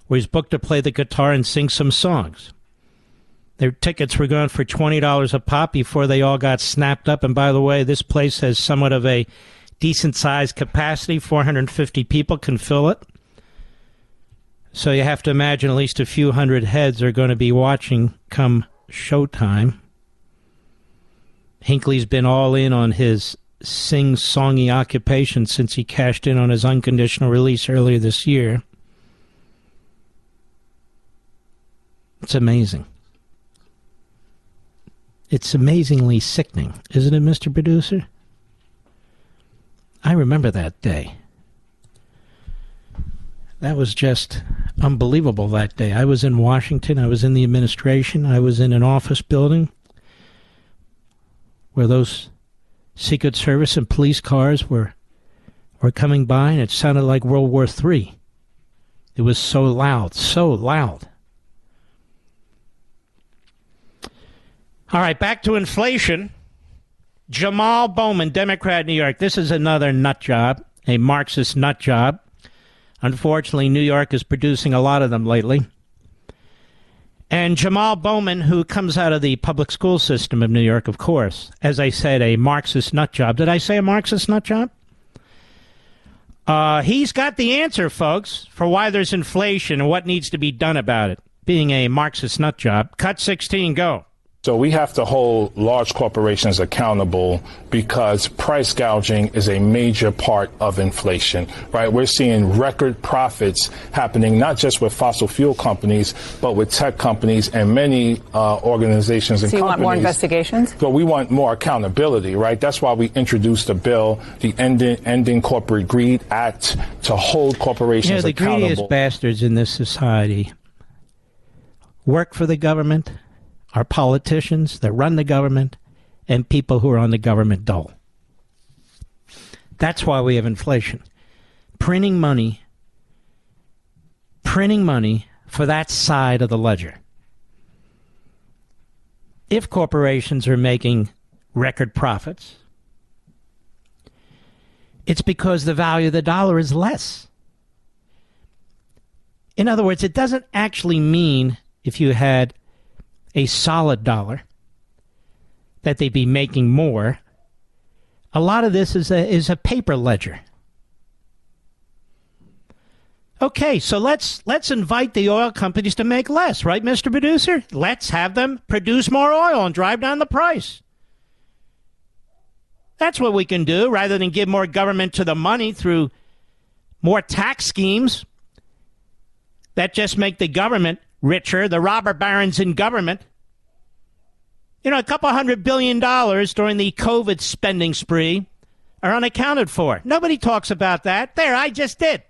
where he's booked to play the guitar and sing some songs. Their tickets were going for $20 a pop before they all got snapped up. And by the way, this place has somewhat of a decent sized capacity 450 people can fill it. So you have to imagine at least a few hundred heads are going to be watching come showtime. Hinckley's been all in on his sing songy occupation since he cashed in on his unconditional release earlier this year. It's amazing. It's amazingly sickening, isn't it, Mr. Producer? I remember that day. That was just unbelievable that day. I was in Washington, I was in the administration, I was in an office building where those Secret Service and police cars were were coming by and it sounded like World War III. It was so loud, so loud. All right, back to inflation. Jamal Bowman, Democrat, New York. This is another nut job, a Marxist nut job. Unfortunately, New York is producing a lot of them lately. And Jamal Bowman, who comes out of the public school system of New York, of course, as I said, a Marxist nut job. Did I say a Marxist nut job? Uh, he's got the answer, folks, for why there's inflation and what needs to be done about it. Being a Marxist nut job. Cut 16, go. So we have to hold large corporations accountable because price gouging is a major part of inflation, right? We're seeing record profits happening not just with fossil fuel companies, but with tech companies and many uh, organizations and so you companies. want more investigations? But we want more accountability, right? That's why we introduced a bill, the Ending, Ending Corporate Greed Act, to hold corporations you know, the accountable. greediest bastards in this society work for the government are politicians that run the government and people who are on the government dole. That's why we have inflation. Printing money, printing money for that side of the ledger. If corporations are making record profits, It's because the value of the dollar is less. In other words, it doesn't actually mean if you had a solid dollar that they'd be making more. A lot of this is a, is a paper ledger. Okay, so let's let's invite the oil companies to make less, right, Mr. Producer? Let's have them produce more oil and drive down the price. That's what we can do rather than give more government to the money through more tax schemes that just make the government richer, the robber barons in government. You know, a couple hundred billion dollars during the COVID spending spree are unaccounted for. Nobody talks about that. There, I just did.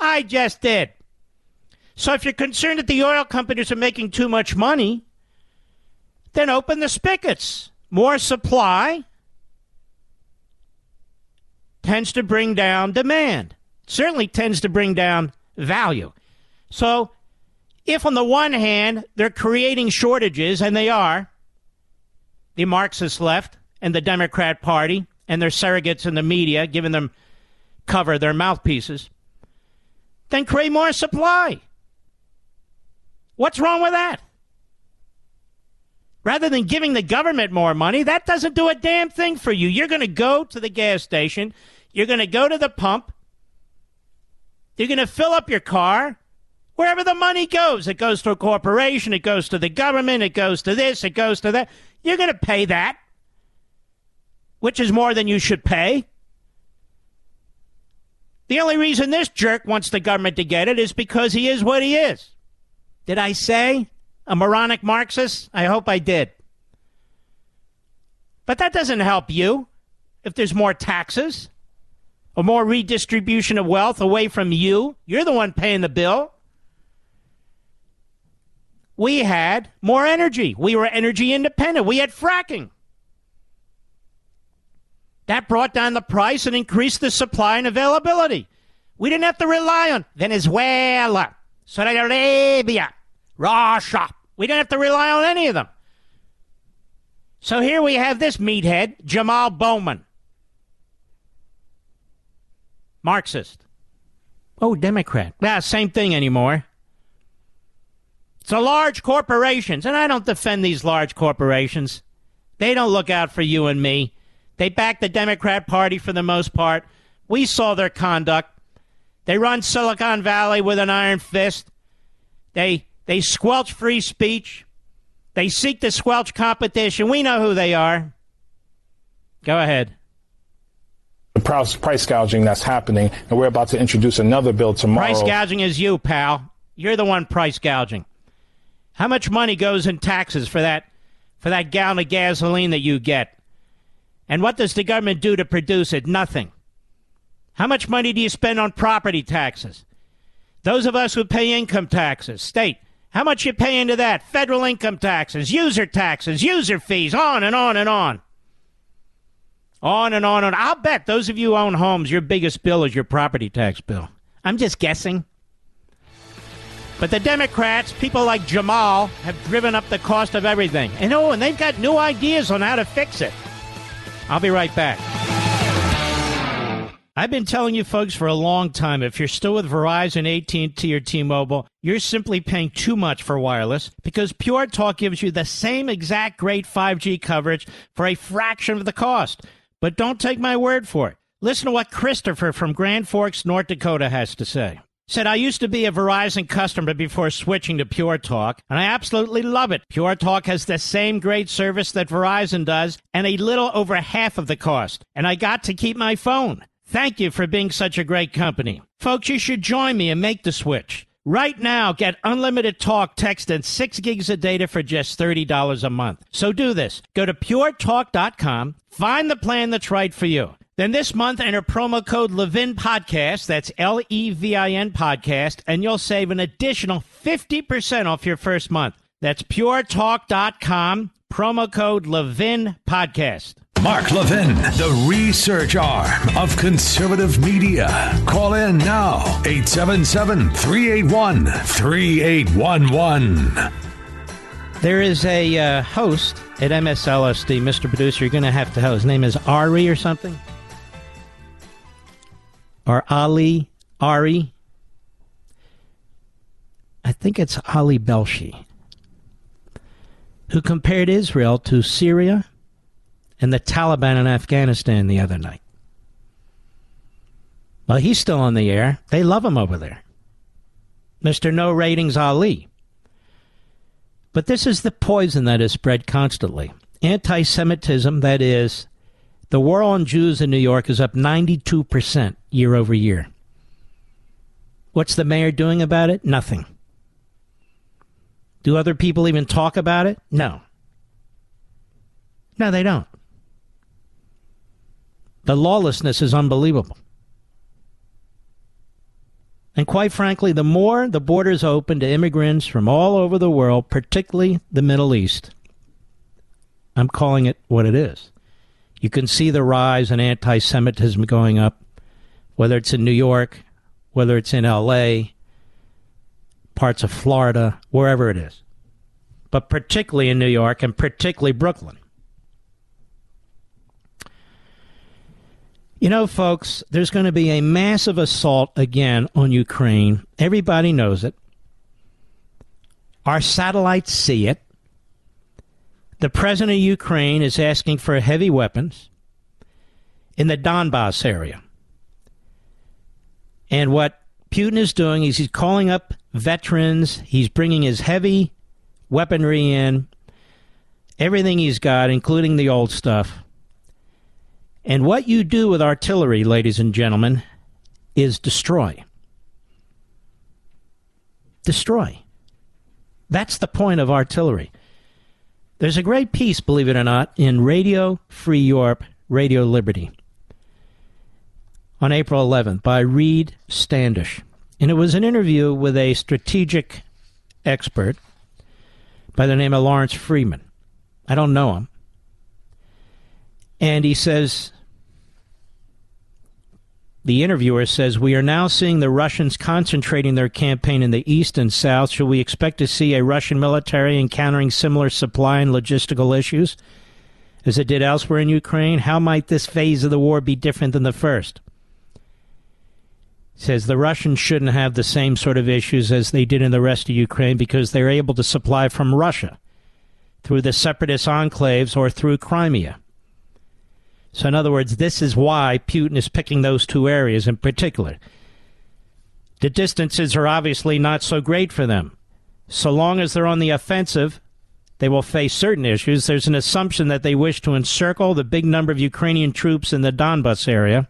I just did. So if you're concerned that the oil companies are making too much money, then open the spigots. More supply tends to bring down demand. Certainly tends to bring down value. So if on the one hand they're creating shortages, and they are, the Marxist left and the Democrat Party and their surrogates in the media giving them cover, their mouthpieces, then create more supply. What's wrong with that? Rather than giving the government more money, that doesn't do a damn thing for you. You're going to go to the gas station, you're going to go to the pump, you're going to fill up your car. Wherever the money goes, it goes to a corporation, it goes to the government, it goes to this, it goes to that. You're going to pay that, which is more than you should pay. The only reason this jerk wants the government to get it is because he is what he is. Did I say a moronic Marxist? I hope I did. But that doesn't help you if there's more taxes or more redistribution of wealth away from you. You're the one paying the bill. We had more energy. We were energy independent. We had fracking. That brought down the price and increased the supply and availability. We didn't have to rely on Venezuela, Saudi Arabia, Russia. We didn't have to rely on any of them. So here we have this meathead, Jamal Bowman. Marxist. Oh, Democrat. Yeah, same thing anymore. The large corporations, and I don't defend these large corporations. They don't look out for you and me. They back the Democrat Party for the most part. We saw their conduct. They run Silicon Valley with an iron fist. They they squelch free speech. They seek to squelch competition. We know who they are. Go ahead. Price gouging that's happening, and we're about to introduce another bill tomorrow. Price gouging is you, pal. You're the one price gouging. How much money goes in taxes for that for that gallon of gasoline that you get? And what does the government do to produce it? Nothing. How much money do you spend on property taxes? Those of us who pay income taxes, state, how much you pay into that? Federal income taxes, user taxes, user fees, on and on and on. On and on and. I'll bet those of you who own homes, your biggest bill is your property tax bill. I'm just guessing. But the Democrats, people like Jamal, have driven up the cost of everything. And oh, and they've got new ideas on how to fix it. I'll be right back. I've been telling you folks for a long time if you're still with Verizon, AT&T or T-Mobile, you're simply paying too much for wireless because Pure Talk gives you the same exact great 5G coverage for a fraction of the cost. But don't take my word for it. Listen to what Christopher from Grand Forks, North Dakota has to say. Said, I used to be a Verizon customer before switching to Pure Talk, and I absolutely love it. Pure Talk has the same great service that Verizon does and a little over half of the cost. And I got to keep my phone. Thank you for being such a great company. Folks, you should join me and make the switch. Right now, get unlimited talk, text, and 6 gigs of data for just $30 a month. So do this. Go to puretalk.com, find the plan that's right for you. Then this month, enter promo code Levin Podcast, that's L E V I N Podcast, and you'll save an additional 50% off your first month. That's puretalk.com, promo code Levin Podcast. Mark Levin, the research arm of conservative media. Call in now, 877 381 3811. There is a uh, host at MSLSD, Mr. Producer. You're going to have to host. His name is Ari or something. Or Ali Ari. I think it's Ali Velshi, who compared Israel to Syria and the Taliban in Afghanistan the other night. Well, he's still on the air. They love him over there. Mr. No Ratings Ali. But this is the poison that is spread constantly. Anti Semitism, that is, the war on Jews in New York is up 92% year over year. What's the mayor doing about it? Nothing. Do other people even talk about it? No. No, they don't. The lawlessness is unbelievable. And quite frankly, the more the borders open to immigrants from all over the world, particularly the Middle East, I'm calling it what it is. You can see the rise in anti Semitism going up, whether it's in New York, whether it's in LA, parts of Florida, wherever it is. But particularly in New York and particularly Brooklyn. You know, folks, there's going to be a massive assault again on Ukraine. Everybody knows it. Our satellites see it. The president of Ukraine is asking for heavy weapons in the Donbass area. And what Putin is doing is he's calling up veterans, he's bringing his heavy weaponry in, everything he's got, including the old stuff. And what you do with artillery, ladies and gentlemen, is destroy. Destroy. That's the point of artillery. There's a great piece, believe it or not, in Radio Free Europe, Radio Liberty, on April 11th by Reid Standish. And it was an interview with a strategic expert by the name of Lawrence Freedman. I don't know him. And he says, the interviewer says, We are now seeing the Russians concentrating their campaign in the east and south. Should we expect to see a Russian military encountering similar supply and logistical issues as it did elsewhere in Ukraine? How might this phase of the war be different than the first? says the Russians shouldn't have the same sort of issues as they did in the rest of Ukraine because they're able to supply from Russia through the separatist enclaves or through Crimea. So, in other words, this is why Putin is picking those two areas in particular. The distances are obviously not so great for them. So long as they're on the offensive, they will face certain issues. There's an assumption that they wish to encircle the big number of Ukrainian troops in the Donbas area.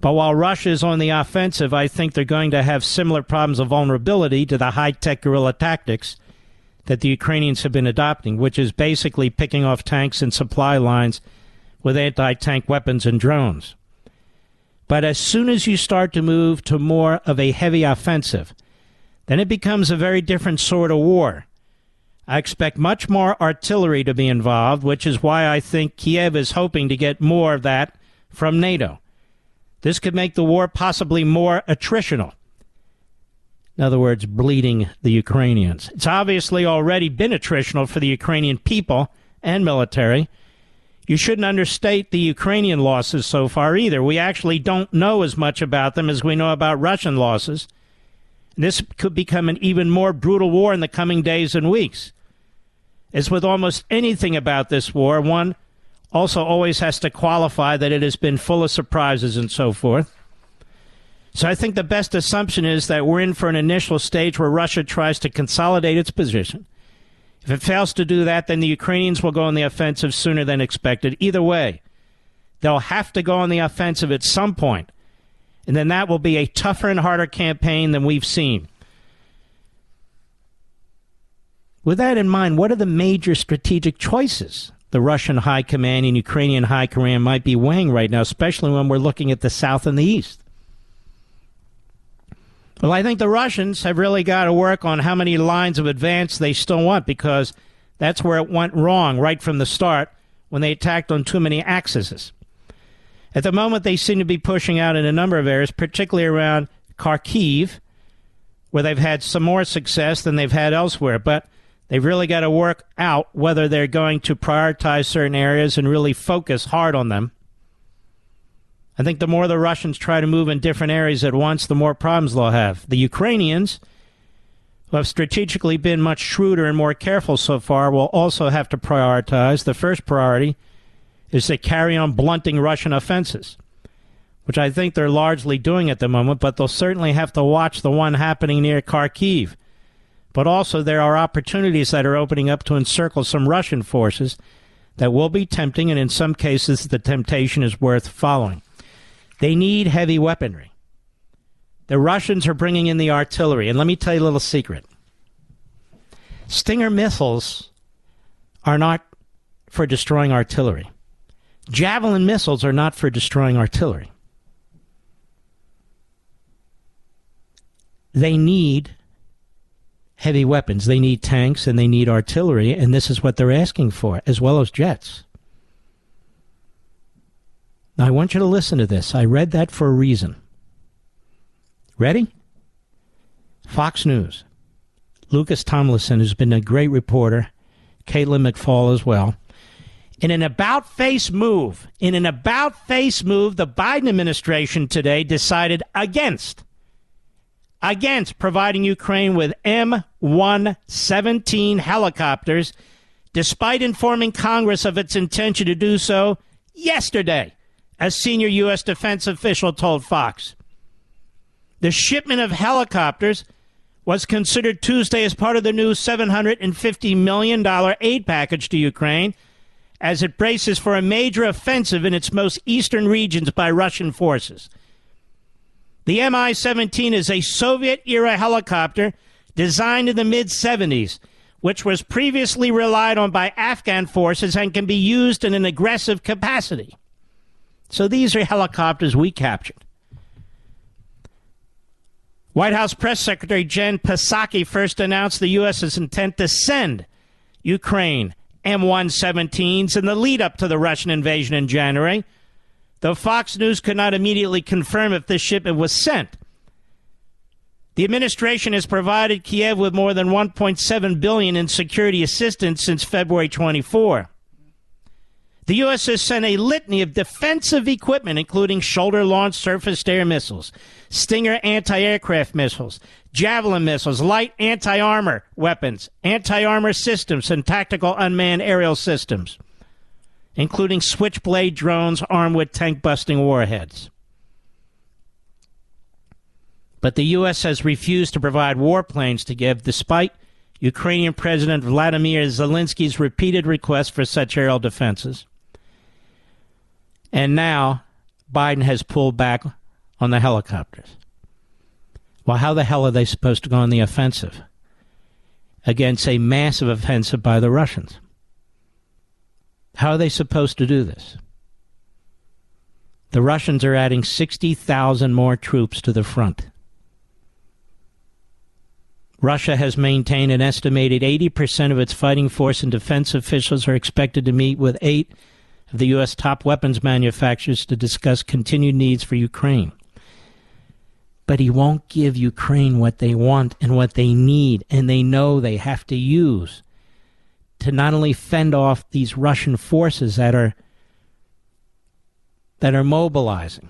But while Russia is on the offensive, I think they're going to have similar problems of vulnerability to the high tech guerrilla tactics that the Ukrainians have been adopting, which is basically picking off tanks and supply lines with anti tank weapons and drones. But as soon as you start to move to more of a heavy offensive, then it becomes a very different sort of war. I expect much more artillery to be involved, which is why I think Kiev is hoping to get more of that from NATO. This could make the war possibly more attritional. In other words, bleeding the Ukrainians. It's obviously already been attritional for the Ukrainian people and military you shouldn't understate the Ukrainian losses so far either. We actually don't know as much about them as we know about Russian losses. This could become an even more brutal war in the coming days and weeks. As with almost anything about this war, one also always has to qualify that it has been full of surprises and so forth. So I think the best assumption is that we're in for an initial stage where Russia tries to consolidate its position if it fails to do that, then the Ukrainians will go on the offensive sooner than expected. Either way, they'll have to go on the offensive at some point, and then that will be a tougher and harder campaign than we've seen. With that in mind, what are the major strategic choices the Russian high command and Ukrainian high command might be weighing right now, especially when we're looking at the south and the east? Well, I think the Russians have really got to work on how many lines of advance they still want because that's where it went wrong right from the start when they attacked on too many axes. At the moment, they seem to be pushing out in a number of areas, particularly around Kharkiv, where they've had some more success than they've had elsewhere. But they've really got to work out whether they're going to prioritize certain areas and really focus hard on them I think the more the Russians try to move in different areas at once, the more problems they'll have. The Ukrainians, who have strategically been much shrewder and more careful so far, will also have to prioritize. The first priority is to carry on blunting Russian offenses, which I think they're largely doing at the moment, but they'll certainly have to watch the one happening near Kharkiv. But also, there are opportunities that are opening up to encircle some Russian forces that will be tempting, and in some cases, the temptation is worth following. They need heavy weaponry. The Russians are bringing in the artillery. And let me tell you a little secret Stinger missiles are not for destroying artillery, Javelin missiles are not for destroying artillery. They need heavy weapons. They need tanks and they need artillery, and this is what they're asking for, as well as jets. Now, I want you to listen to this. I read that for a reason. Ready? Fox News. Lucas Tomlinson, who's been a great reporter, Caitlin McFall as well. In an about face move, in an about face move, the Biden administration today decided against against providing Ukraine with M117 helicopters, despite informing Congress of its intention to do so yesterday a senior U.S. defense official told Fox. The shipment of helicopters was considered Tuesday as part of the new $750 million aid package to Ukraine as it braces for a major offensive in its most eastern regions by Russian forces. The Mi 17 is a Soviet era helicopter designed in the mid 70s, which was previously relied on by Afghan forces and can be used in an aggressive capacity. So these are helicopters we captured. White House Press Secretary Jen Psaki first announced the U.S.'s intent to send Ukraine Mi 17s in the lead up to the Russian invasion in January, though Fox News could not immediately confirm if this shipment was sent. The administration has provided Kiev with more than 1.7 billion in security assistance since February 24. The U.S. has sent a litany of defensive equipment, including shoulder launched surface to air missiles, Stinger anti aircraft missiles, Javelin missiles, light anti armor weapons, anti armor systems, and tactical unmanned aerial systems, including switchblade drones armed with tank busting warheads. But the U.S. has refused to provide warplanes to Kiev, despite Ukrainian President Vladimir Zelensky's repeated requests for such aerial defenses. And now Biden has pulled back on the helicopters. Well, how the hell are they supposed to go on the offensive against a massive offensive by the Russians? How are they supposed to do this? The Russians are adding 60,000 more troops to the front. Russia has maintained an estimated 80% of its fighting force and defense officials are expected to meet with eight of the U.S. top weapons manufacturers to discuss continued needs for Ukraine. But he won't give Ukraine what they want and what they need, and they know they have to use to not only fend off these Russian forces that are that are mobilizing,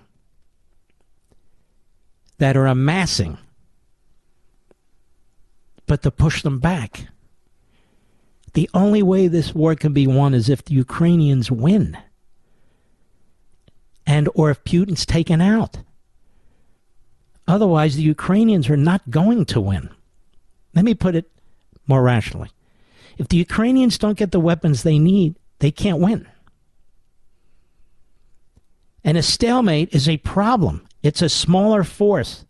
that are amassing, but to push them back. The only way this war can be won is if the Ukrainians win and or if Putin's taken out. Otherwise, the Ukrainians are not going to win. Let me put it more rationally. If the Ukrainians don't get the weapons they need, they can't win. And a stalemate is a problem. It's a smaller force.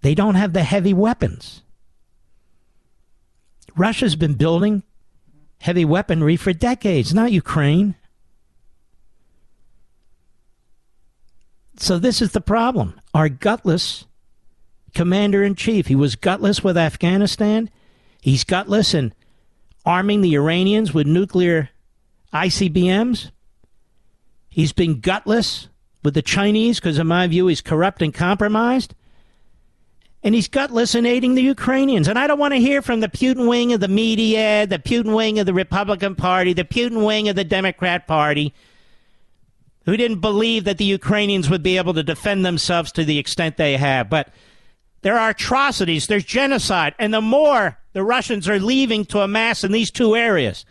They don't have the heavy weapons. Russia's been building heavy weaponry for decades, not Ukraine. So this is the problem. Our gutless commander in chief, he was gutless with Afghanistan. He's gutless in arming the Iranians with nuclear ICBMs. He's been gutless with the Chinese because, in my view, he's corrupt and compromised and he's gutless in aiding the Ukrainians. And I don't want to hear from the Putin wing of the media, the Putin wing of the Republican Party, the Putin wing of the Democrat Party. who didn't believe that the Ukrainians would be able to defend themselves to the extent they have. But there are atrocities, there's genocide, and the more the Russians are leaving to amass in these two areas,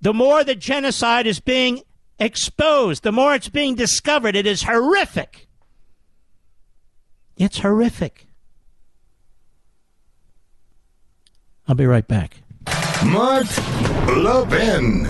the more the genocide is being exposed, the more it's being discovered. It is horrific. It's horrific. I'll be right back. Mark Levin.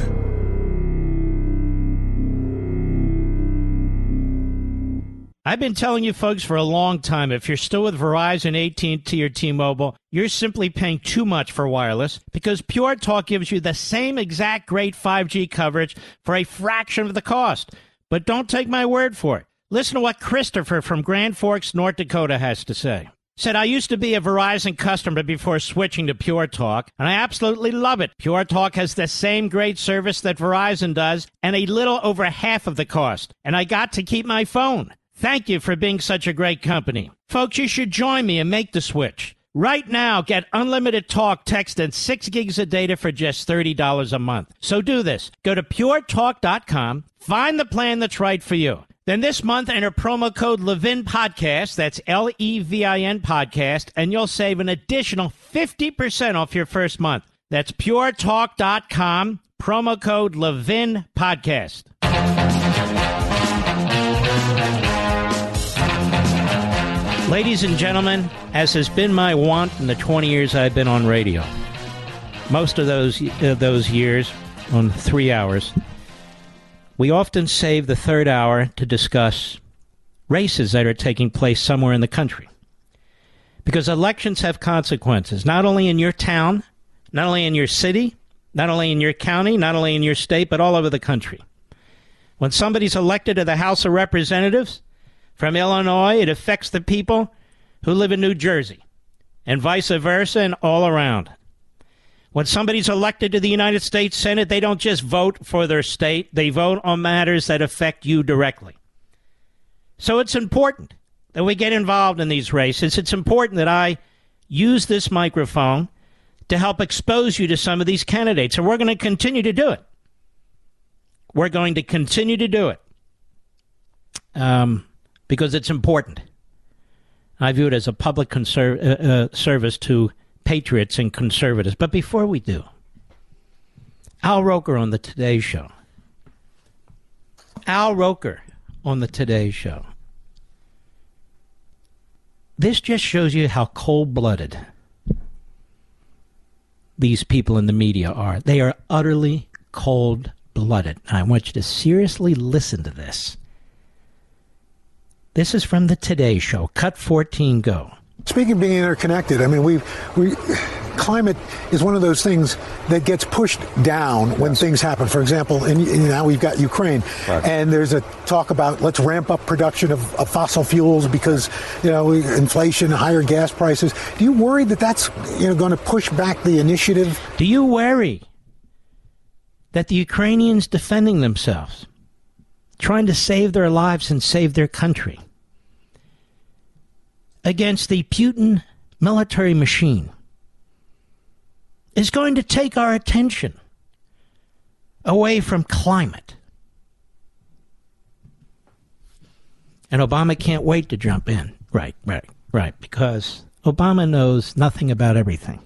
I've been telling you folks for a long time, if you're still with Verizon, AT&T, or T-Mobile, you're simply paying too much for wireless because Pure Talk gives you the same exact great 5G coverage for a fraction of the cost. But don't take my word for it. Listen to what Christopher from Grand Forks, North Dakota has to say. Said, I used to be a Verizon customer before switching to Pure Talk, and I absolutely love it. Pure Talk has the same great service that Verizon does and a little over half of the cost. And I got to keep my phone. Thank you for being such a great company. Folks, you should join me and make the switch. Right now, get unlimited talk, text, and 6 gigs of data for just $30 a month. So do this. Go to puretalk.com, find the plan that's right for you. Then this month, enter promo code Levin Podcast, that's L E V I N Podcast, and you'll save an additional 50% off your first month. That's puretalk.com, promo code Levin Podcast. Ladies and gentlemen, as has been my wont in the 20 years I've been on radio, most of those uh, those years on 3 hours, we often save the third hour to discuss races that are taking place somewhere in the country. Because elections have consequences, not only in your town, not only in your city, not only in your county, not only in your state, but all over the country. When somebody's elected to the House of Representatives, from Illinois, it affects the people who live in New Jersey, and vice versa, and all around. When somebody's elected to the United States Senate, they don't just vote for their state, they vote on matters that affect you directly. So it's important that we get involved in these races. It's important that I use this microphone to help expose you to some of these candidates, and we're going to continue to do it. We're going to continue to do it. Um, because it's important. I view it as a public conser- uh, uh, service to patriots and conservatives. But before we do, Al Roker on the Today Show. Al Roker on the Today Show. This just shows you how cold blooded these people in the media are. They are utterly cold blooded. I want you to seriously listen to this. This is from the Today Show. Cut 14, go. Speaking of being interconnected, I mean, we we climate is one of those things that gets pushed down when things happen. For example, and now we've got Ukraine, right. and there's a talk about let's ramp up production of, of, fossil fuels because you know inflation, higher gas prices. Do you worry that that's you know going to push back the initiative? Do you worry that the Ukrainians defending themselves, trying to save their lives and save their country? Against the Putin military machine is going to take our attention away from climate. And Obama can't wait to jump in. Right, right, right. Because Obama knows nothing about everything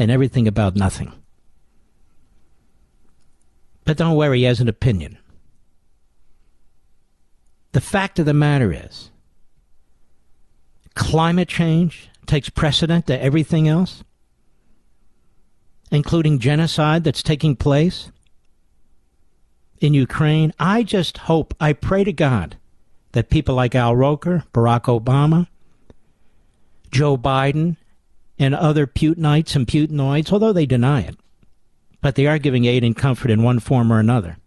and everything about nothing. But don't worry, he has an opinion. The fact of the matter is, climate change takes precedent to everything else, including genocide that's taking place in Ukraine. I just hope, I pray to God that people like Al Roker, Barack Obama, Joe Biden, and other Putinites and Putinoids, although they deny it, but they are giving aid and comfort in one form or another,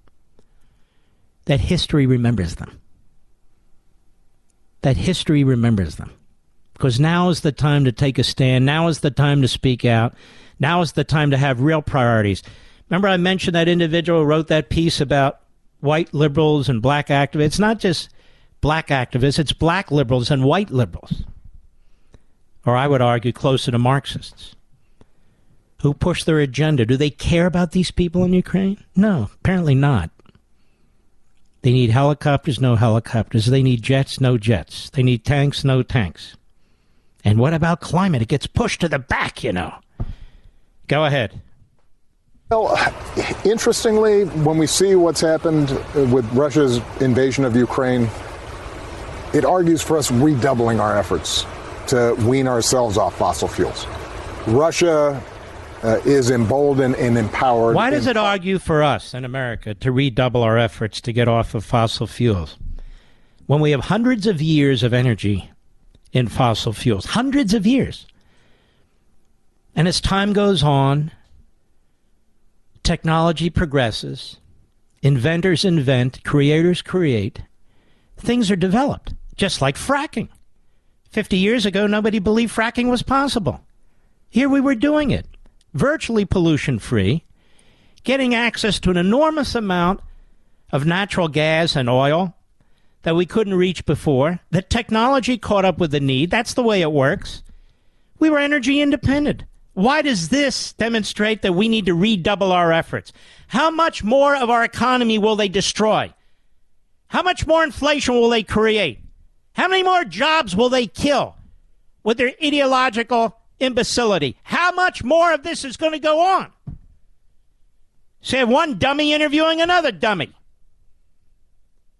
that history remembers them. That history remembers them because now is the time to take a stand. Now is the time to speak out. Now is the time to have real priorities. Remember, I mentioned that individual who wrote that piece about white liberals and black activists. It's not just black activists, it's black liberals and white liberals. Or I would argue closer to Marxists who push their agenda. Do they care about these people in Ukraine? No, apparently not. They need helicopters, no helicopters. They need jets, no jets. They need tanks, no tanks. And what about climate? It gets pushed to the back, you know. Go ahead. Well, interestingly, when we see what's happened with Russia's invasion of Ukraine, it argues for us redoubling our efforts to wean ourselves off fossil fuels. Russia uh, is emboldened and empowered. Why does it argue for us in America to redouble our efforts to get off of fossil fuels when we have hundreds of years of energy in fossil fuels? Hundreds of years. And as time goes on, technology progresses, inventors invent, creators create, things are developed, just like fracking. 50 years ago, nobody believed fracking was possible. Here we were doing it, virtually pollution free, getting access to an enormous amount of natural gas and oil that we couldn't reach before. The technology caught up with the need. That's the way it works. We were energy independent. Why does this demonstrate that we need to redouble our efforts? How much more of our economy will they destroy? How much more inflation will they create? How many more jobs will they kill with their ideological imbecility? How much more of this is going to go on? Say one dummy interviewing another dummy.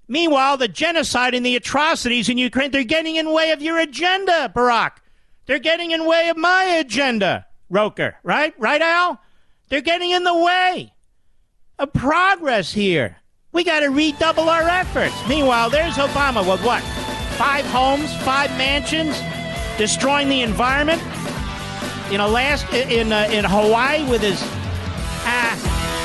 Meanwhile, the genocide and the atrocities in Ukraine, they're getting in the way of your agenda, Barack. They're getting in the way of my agenda, Roker. Right? Right, Al? They're getting in the way of progress here. We got to redouble our efforts. Meanwhile, there's Obama with what? Five homes, five mansions, destroying the environment. In Alaska, in uh, in Hawaii, with his ah.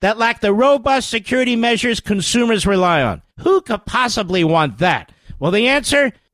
that lack the robust security measures consumers rely on. Who could possibly want that? Well, the answer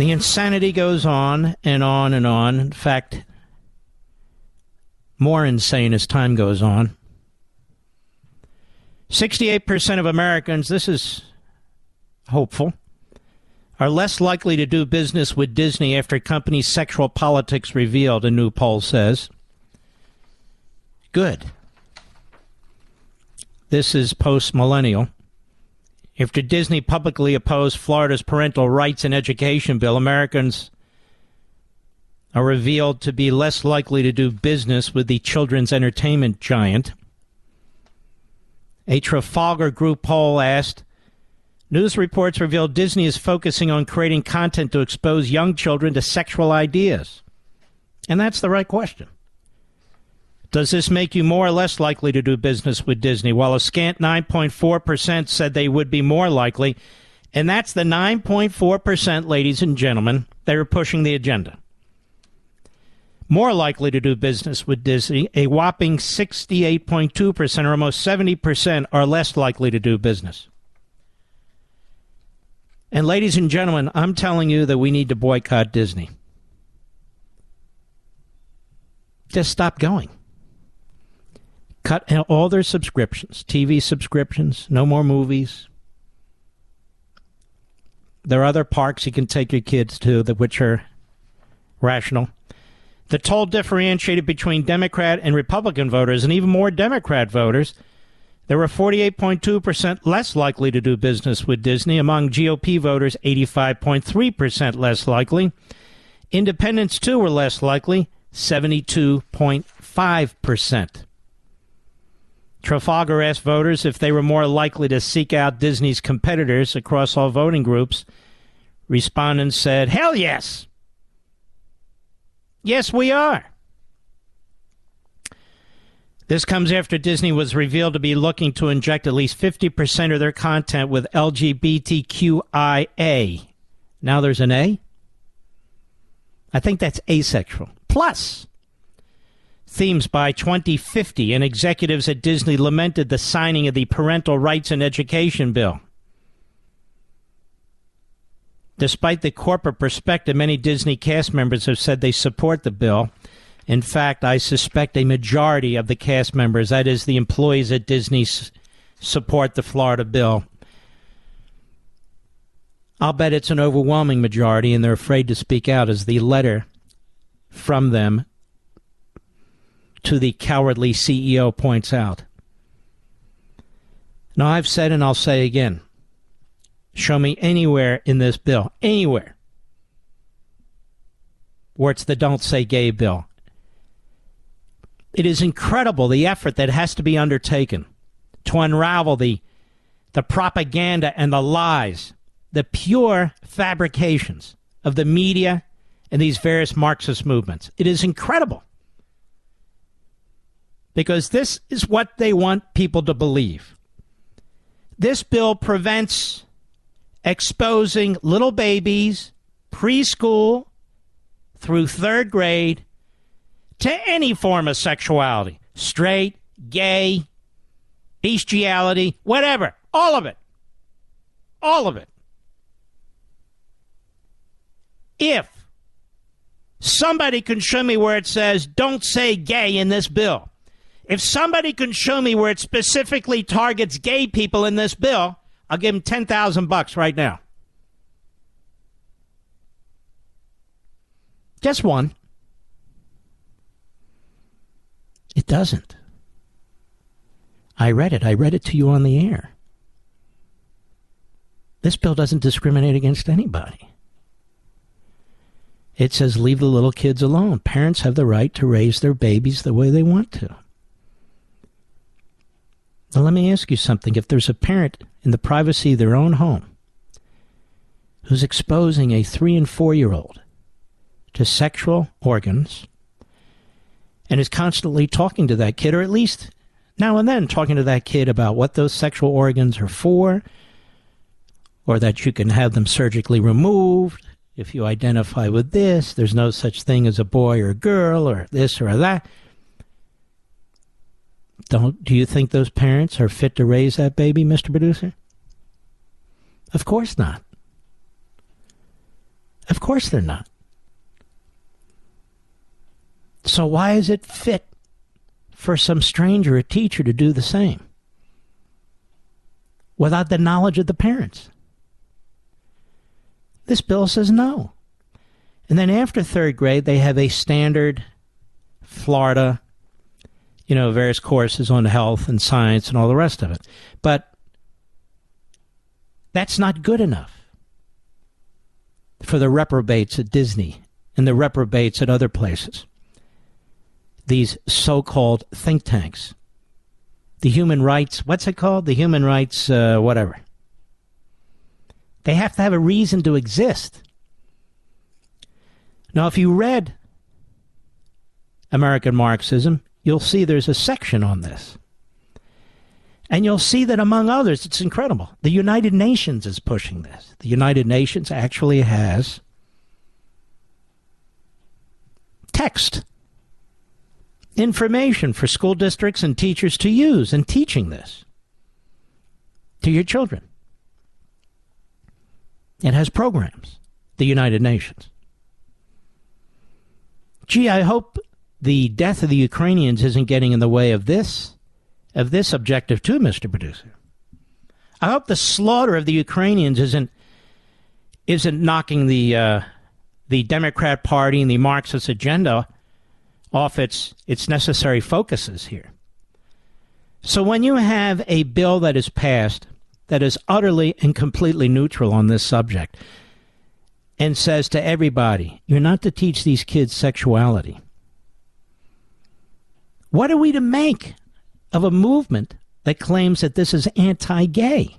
The insanity goes on and on and on. In fact, more insane as time goes on. 68% of Americans, this is hopeful, are less likely to do business with Disney after company's sexual politics revealed, a new poll says. Good. This is post millennial. After Disney publicly opposed Florida's parental rights and education bill, Americans are revealed to be less likely to do business with the children's entertainment giant. A Trafalgar Group poll asked News reports reveal Disney is focusing on creating content to expose young children to sexual ideas. And that's the right question. Does this make you more or less likely to do business with Disney? While a scant 9.4% said they would be more likely. And that's the 9.4%, ladies and gentlemen, that are pushing the agenda. More likely to do business with Disney, a whopping 68.2% or almost 70% are less likely to do business. And ladies and gentlemen, I'm telling you that we need to boycott Disney. Just stop going cut all their subscriptions, TV subscriptions, no more movies. There are other parks you can take your kids to, that which are rational. The toll differentiated between Democrat and Republican voters, and even more Democrat voters. There were 48.2% less likely to do business with Disney. Among GOP voters, 85.3% less likely. Independents, too, were less likely, 72.5%. Trafalgar asked voters if they were more likely to seek out Disney's competitors across all voting groups. Respondents said, Hell yes! Yes, we are. This comes after Disney was revealed to be looking to inject at least 50% of their content with LGBTQIA. Now there's an A? I think that's asexual. Plus, themes by 2050, and executives at Disney lamented the signing of the Parental Rights and Education Bill. Despite the corporate perspective, many Disney cast members have said they support the bill. In fact, I suspect a majority of the cast members, that is, the employees at Disney, support the Florida bill. I'll bet it's an overwhelming majority, and they're afraid to speak out, as the letter from them to the cowardly CEO points out. Now, I've said and I'll say again show me anywhere in this bill, anywhere, where it's the Don't Say Gay bill. It is incredible the effort that has to be undertaken to unravel the, the propaganda and the lies, the pure fabrications of the media and these various Marxist movements. It is incredible. Because this is what they want people to believe. This bill prevents exposing little babies, preschool through third grade, to any form of sexuality straight, gay, bestiality, whatever. All of it. All of it. If somebody can show me where it says don't say gay in this bill, if somebody can show me where it specifically targets gay people in this bill, I'll give him 10,000 bucks right now. Just one. It doesn't. I read it. I read it to you on the air. This bill doesn't discriminate against anybody. It says leave the little kids alone. Parents have the right to raise their babies the way they want to. Now, let me ask you something. If there's a parent in the privacy of their own home who's exposing a three and four year old to sexual organs and is constantly talking to that kid, or at least now and then talking to that kid about what those sexual organs are for, or that you can have them surgically removed if you identify with this, there's no such thing as a boy or a girl, or this or that. Don't do you think those parents are fit to raise that baby, Mr. Producer? Of course not. Of course they're not. So why is it fit for some stranger, a teacher, to do the same without the knowledge of the parents? This bill says no. And then after third grade, they have a standard Florida you know, various courses on health and science and all the rest of it. But that's not good enough for the reprobates at Disney and the reprobates at other places. These so called think tanks. The human rights, what's it called? The human rights, uh, whatever. They have to have a reason to exist. Now, if you read American Marxism, you'll see there's a section on this. And you'll see that, among others, it's incredible. The United Nations is pushing this. The United Nations actually has text information for school districts and teachers to use in teaching this to your children. It has programs, the United Nations. Gee, I hope the death of the Ukrainians isn't getting in the way of this of this objective too, Mr. Producer. I hope the slaughter of the Ukrainians isn't isn't knocking the uh, the Democrat Party and the Marxist agenda off its its necessary focuses here. So when you have a bill that is passed that is utterly and completely neutral on this subject and says to everybody, you're not to teach these kids sexuality. What are we to make of a movement that claims that this is anti gay?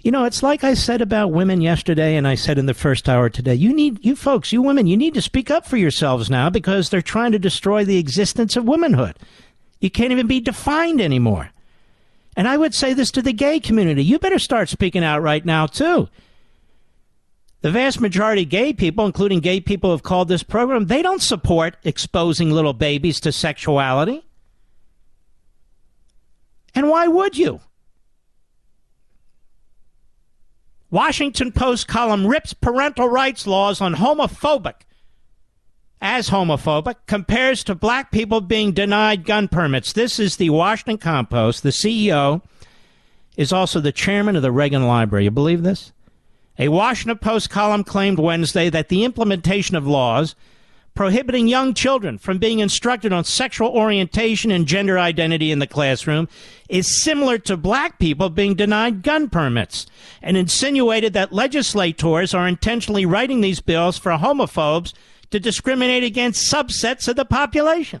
You know, it's like I said about women yesterday and I said in the first hour today. You need, you folks, you women, you need to speak up for yourselves now because they're trying to destroy the existence of womanhood. You can't even be defined anymore. And I would say this to the gay community. You better start speaking out right now, too. The vast majority of gay people, including gay people who have called this program, they don't support exposing little babies to sexuality. And why would you? Washington Post column rips parental rights laws on homophobic as homophobic compares to black people being denied gun permits. This is the Washington Compost. The CEO is also the chairman of the Reagan Library. You believe this? A Washington Post column claimed Wednesday that the implementation of laws prohibiting young children from being instructed on sexual orientation and gender identity in the classroom is similar to black people being denied gun permits and insinuated that legislators are intentionally writing these bills for homophobes to discriminate against subsets of the population.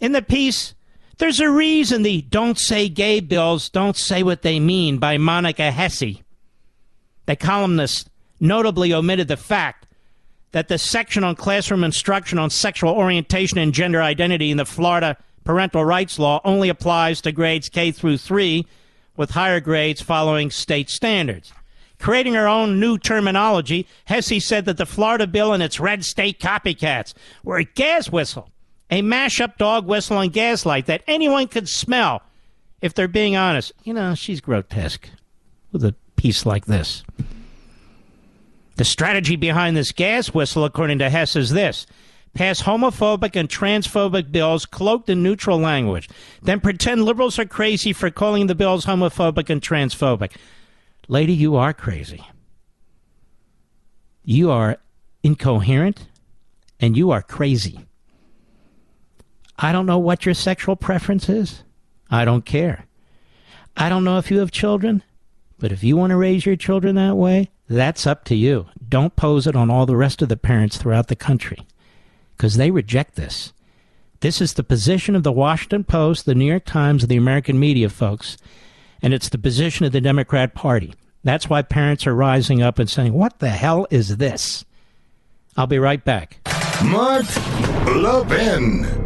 In the piece, there's a reason the Don't Say Gay bills don't say what they mean by Monica Hesse. The columnist notably omitted the fact that the section on classroom instruction on sexual orientation and gender identity in the Florida parental rights law only applies to grades K through 3 with higher grades following state standards. Creating her own new terminology, Hesse said that the Florida bill and its red state copycats were a gas whistle, a mashup dog whistle and gaslight that anyone could smell if they're being honest. You know, she's grotesque with a piece like this. The strategy behind this gas whistle, according to Hesse, is this pass homophobic and transphobic bills cloaked in neutral language, then pretend liberals are crazy for calling the bills homophobic and transphobic. Lady, you are crazy. You are incoherent and you are crazy. I don't know what your sexual preference is. I don't care. I don't know if you have children, but if you want to raise your children that way, that's up to you. Don't pose it on all the rest of the parents throughout the country because they reject this. This is the position of the Washington Post, the New York Times, the American media folks and it's the position of the Democrat Party. That's why parents are rising up and saying, What the hell is this? I'll be right back. Mark Levin.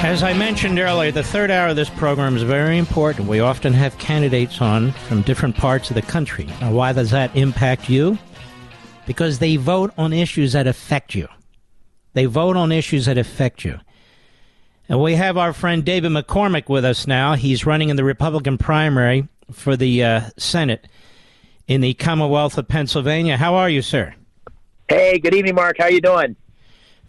As I mentioned earlier, the third hour of this program is very important. We often have candidates on from different parts of the country. Now, why does that impact you? Because they vote on issues that affect you. They vote on issues that affect you. And we have our friend David McCormick with us now. He's running in the Republican primary for the uh, Senate in the Commonwealth of Pennsylvania. How are you, sir? Hey, good evening, Mark. How are you doing?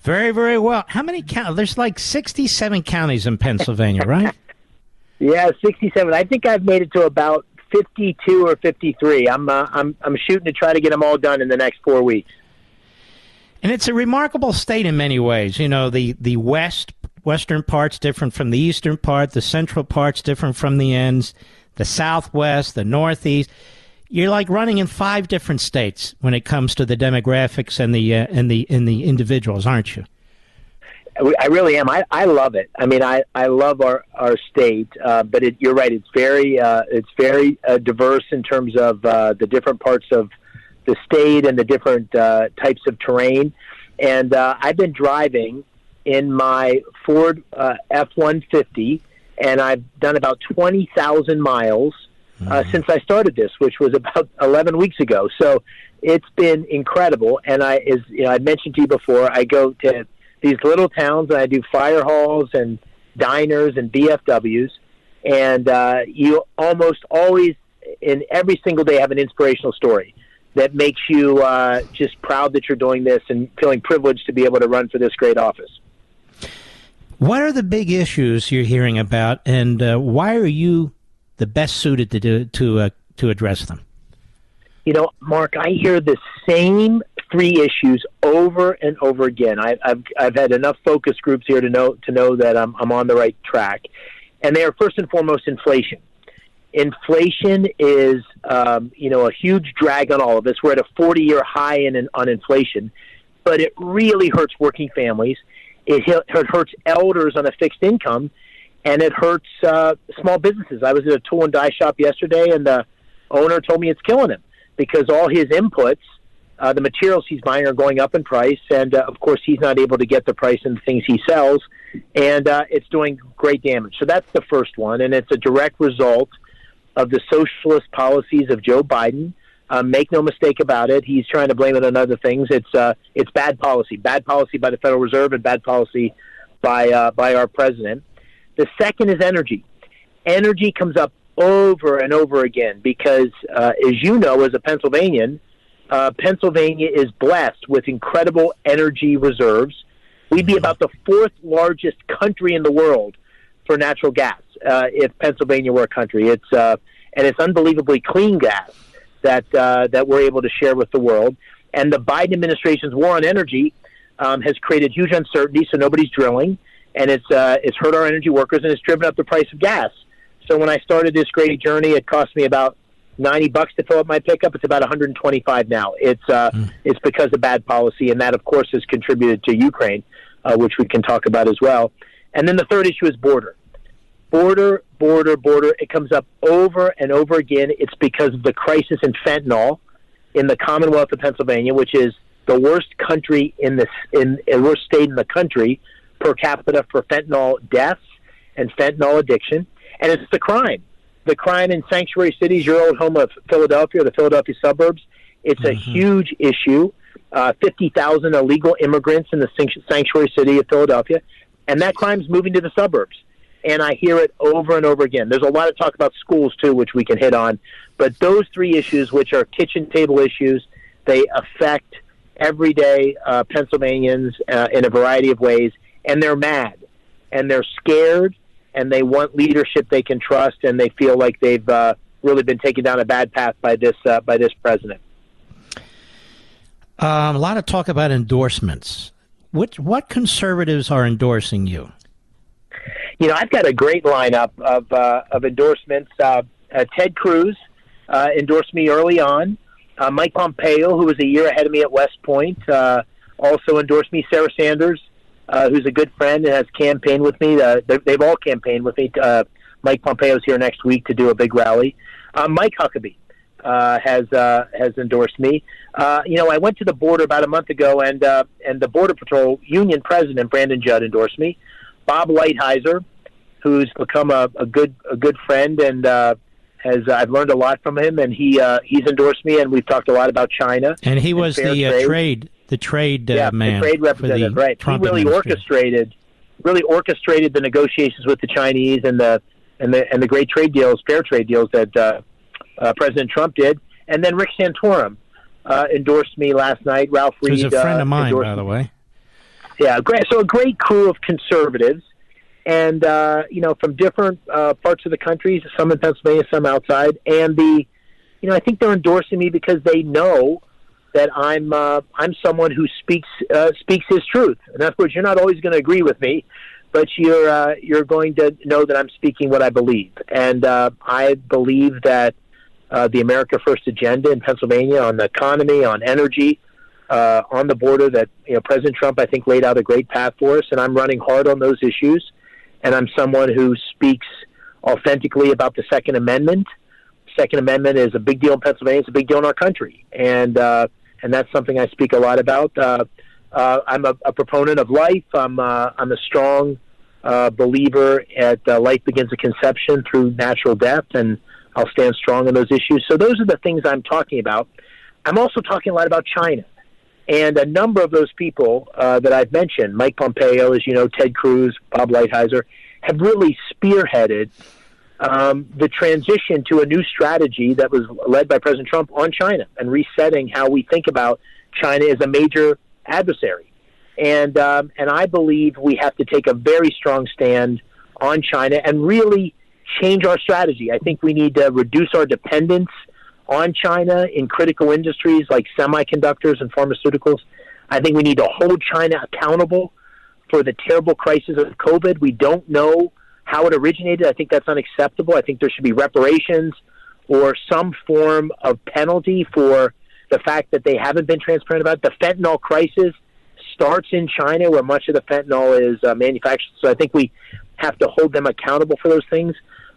Very, very well. How many counties? There's like 67 counties in Pennsylvania, right? yeah, 67. I think I've made it to about 52 or 53. I'm uh, I'm I'm shooting to try to get them all done in the next 4 weeks. And it's a remarkable state in many ways. You know, the the west western part's different from the eastern part, the central part's different from the ends, the southwest, the northeast you're like running in five different states when it comes to the demographics and the uh, and the and the individuals, aren't you? I, really am. I, I love it. I mean, I, I love our our state, uh, but it, you're right. It's very uh, it's very uh, diverse in terms of uh, the different parts of the state and the different uh, types of terrain. And uh, I've been driving in my Ford uh, F one fifty, and I've done about twenty thousand miles uh, since I started this, which was about eleven weeks ago. So it's been incredible. And I, as you know, I mentioned to you before, I go to these little towns and I do fire halls and diners and VFWs, and uh, you almost always in every single day have an inspirational story that makes you uh, just proud that you're doing this and feeling privileged to be able to run for this great office. What are the big issues you're hearing about, and uh, why are you the best suited to do, to uh, to address them? You know, Mark, I hear the same three issues over and over again. I, I've I've had enough focus groups here to know to know that I'm I'm on the right track, and they are first and foremost inflation. Inflation is, um, you know, a huge drag on all of us. We're at a 40-year high in, in on inflation, but it really hurts working families. It, it hurts elders on a fixed income, and it hurts uh, small businesses. I was at a tool and die shop yesterday, and the owner told me it's killing him because all his inputs, uh, the materials he's buying, are going up in price, and uh, of course he's not able to get the price in the things he sells, and uh, it's doing great damage. So that's the first one, and it's a direct result of the socialist policies of Joe Biden. Uh, make no mistake about it. He's trying to blame it on other things. It's uh, it's bad policy, bad policy by the Federal Reserve, and bad policy by uh, by our president. The second is energy. Energy comes up over and over again because, uh, as you know, as a Pennsylvanian, uh, Pennsylvania is blessed with incredible energy reserves. We'd be about the fourth largest country in the world for natural gas uh, if Pennsylvania were a country. It's uh, and it's unbelievably clean gas that uh, that we're able to share with the world. And the Biden administration's war on energy um, has created huge uncertainty, so nobody's drilling, and it's uh, it's hurt our energy workers and it's driven up the price of gas. So when I started this great journey, it cost me about ninety bucks to fill up my pickup. It's about one hundred and twenty-five now. It's uh, mm. it's because of bad policy, and that of course has contributed to Ukraine, uh, which we can talk about as well. And then the third issue is border border, border, border. It comes up over and over again. It's because of the crisis in fentanyl in the Commonwealth of Pennsylvania, which is the worst country in the in, in worst state in the country per capita for fentanyl deaths and fentanyl addiction, and it's the crime. The crime in sanctuary cities, your old home of Philadelphia, the Philadelphia suburbs. It's a mm-hmm. huge issue. Uh, Fifty thousand illegal immigrants in the sanctuary city of Philadelphia, and that crime's moving to the suburbs and I hear it over and over again. There's a lot of talk about schools too, which we can hit on, but those three issues, which are kitchen table issues, they affect everyday uh, Pennsylvanians uh, in a variety of ways, and they're mad, and they're scared, and they want leadership they can trust, and they feel like they've uh, really been taken down a bad path by this uh, by this president. Um, a lot of talk about endorsements. What what conservatives are endorsing you? you know, I've got a great lineup of uh, of endorsements. Uh, uh, Ted Cruz uh, endorsed me early on. Uh, Mike Pompeo, who was a year ahead of me at West Point, uh, also endorsed me. Sarah Sanders, uh, who's a good friend and has campaigned with me. Uh, they've all campaigned with me. Uh, Mike Pompeo's here next week to do a big rally. Uh, Mike Huckabee uh, has uh, has endorsed me. Uh, you know, I went to the border about a month ago, and uh, and the Border Patrol Union President Brandon Judd endorsed me. Bob Lighthizer, who's become a, a good a good friend and uh, has uh, I've learned a lot from him, and he uh, he's endorsed me, and we've talked a lot about China. And he was the uh, trade. trade. The trade uh, yeah, man, the trade representative, right? Trump he really orchestrated really orchestrated the negotiations with the Chinese and the and the and the great trade deals, fair trade deals that uh, uh, President Trump did, and then Rick Santorum uh, endorsed me last night. Ralph Reed, who's a friend uh, of mine, by the way. Yeah, great. So a great crew of conservatives, and uh, you know from different uh, parts of the country, some in Pennsylvania, some outside, and the you know I think they're endorsing me because they know that I'm uh, I'm someone who speaks uh, speaks his truth. In other words, you're not always going to agree with me, but you're uh, you're going to know that I'm speaking what I believe, and uh, I believe that uh, the America First agenda in Pennsylvania on the economy, on energy, uh, on the border that you know President Trump I think laid out a great path for us, and I'm running hard on those issues. And I'm someone who speaks authentically about the Second Amendment. Second Amendment is a big deal in Pennsylvania. It's a big deal in our country, and uh, and that's something I speak a lot about. Uh, uh, I'm a, a proponent of life. I'm uh, I'm a strong uh, believer at uh, life begins at conception through natural death, and I'll stand strong on those issues. So those are the things I'm talking about. I'm also talking a lot about China. And a number of those people uh, that I've mentioned, Mike Pompeo, as you know, Ted Cruz, Bob Lighthizer, have really spearheaded um, the transition to a new strategy that was led by President Trump on China and resetting how we think about China as a major adversary. And um, and I believe we have to take a very strong stand on China and really change our strategy. I think we need to reduce our dependence on China in critical industries like semiconductors and pharmaceuticals. I think we need to hold China accountable for the terrible crisis of COVID. We don't know how it originated. I think that's unacceptable. I think there should be reparations or some form of penalty for the fact that they haven't been transparent about it. The fentanyl crisis starts in China, where much of the fentanyl is uh, manufactured. So I think we have to hold them accountable for those things.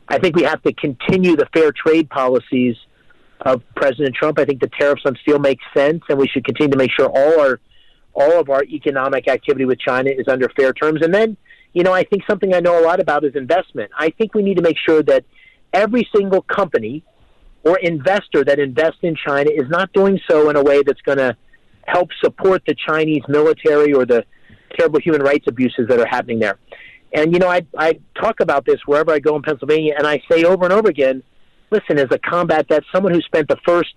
I think we have to continue the fair trade policies of President Trump. I think the tariffs on steel make sense, and we should continue to make sure all our all of our economic activity with China is under fair terms. And then, you know, I think something I know a lot about is investment. I think we need to make sure that every single company or investor that invests in China is not doing so in a way that's going to help support the Chinese military or the terrible human rights abuses that are happening there. And you know, I I talk about this wherever I go in Pennsylvania, and I say over and over again, listen, as a combat vet, someone who spent the first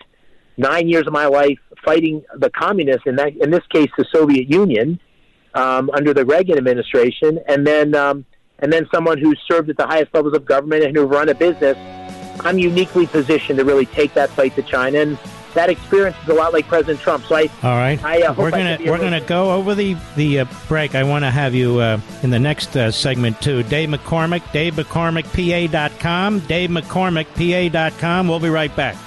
nine years of my life fighting the communists, in that in this case, the Soviet Union, um, under the Reagan administration, and then um, and then someone who served at the highest levels of government and who run a business. I'm uniquely positioned to really take that fight to China, and that experience is a lot like President Trump. So I, all right, I, uh, we're gonna we're gonna go over the the uh, break. I want to have you uh, in the next uh, segment too. Dave McCormick, DaveMcCormickPA.com, DaveMcCormickPA.com. We'll be right back.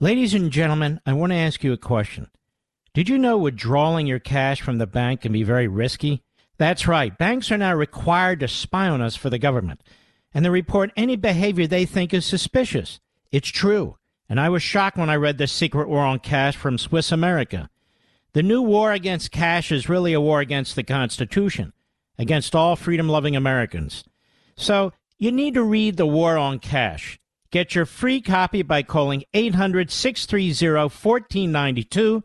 Ladies and gentlemen, I want to ask you a question. Did you know withdrawing your cash from the bank can be very risky? That's right. Banks are now required to spy on us for the government and they report any behavior they think is suspicious. It's true. And I was shocked when I read The Secret War on Cash from Swiss America. The new war against cash is really a war against the Constitution, against all freedom loving Americans. So you need to read The War on Cash. Get your free copy by calling 800 630 1492,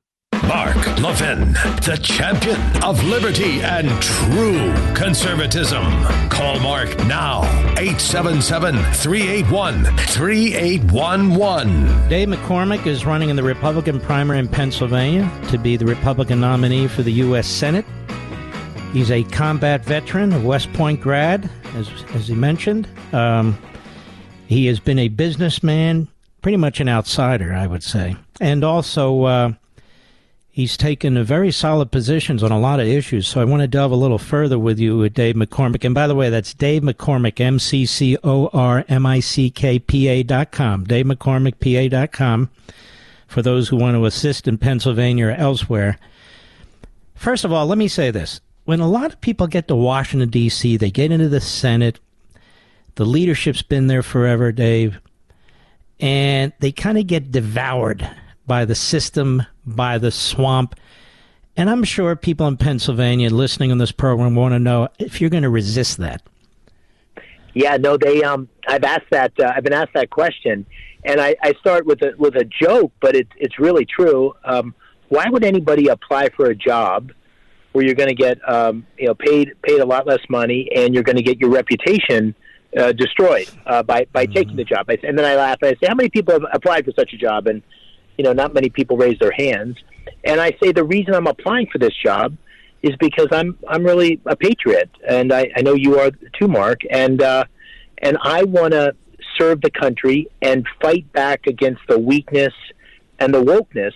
Mark Levin, the champion of liberty and true conservatism. Call Mark now, 877 381 3811. Dave McCormick is running in the Republican primary in Pennsylvania to be the Republican nominee for the U.S. Senate. He's a combat veteran, a West Point grad, as, as he mentioned. Um, he has been a businessman, pretty much an outsider, I would say. And also, uh, he's taken very solid positions on a lot of issues. So I want to delve a little further with you with Dave McCormick. And by the way, that's Dave McCormick, M C C O R M I C K P A dot com. Dave McCormick, PA dot com. For those who want to assist in Pennsylvania or elsewhere. First of all, let me say this. When a lot of people get to Washington, D.C., they get into the Senate. The leadership's been there forever, Dave. And they kind of get devoured by the system, by the swamp. And I'm sure people in Pennsylvania listening on this program want to know if you're going to resist that. Yeah, no, they. Um, I've asked that. Uh, I've been asked that question, and I, I start with a with a joke, but it's it's really true. Um, why would anybody apply for a job where you're going to get um, you know paid paid a lot less money and you're going to get your reputation uh, destroyed uh, by by mm-hmm. taking the job? And then I laugh and I say, how many people have applied for such a job? And you know, not many people raise their hands. And I say the reason I'm applying for this job is because I'm I'm really a patriot, and I, I know you are too, Mark. And uh, and I want to serve the country and fight back against the weakness and the wokeness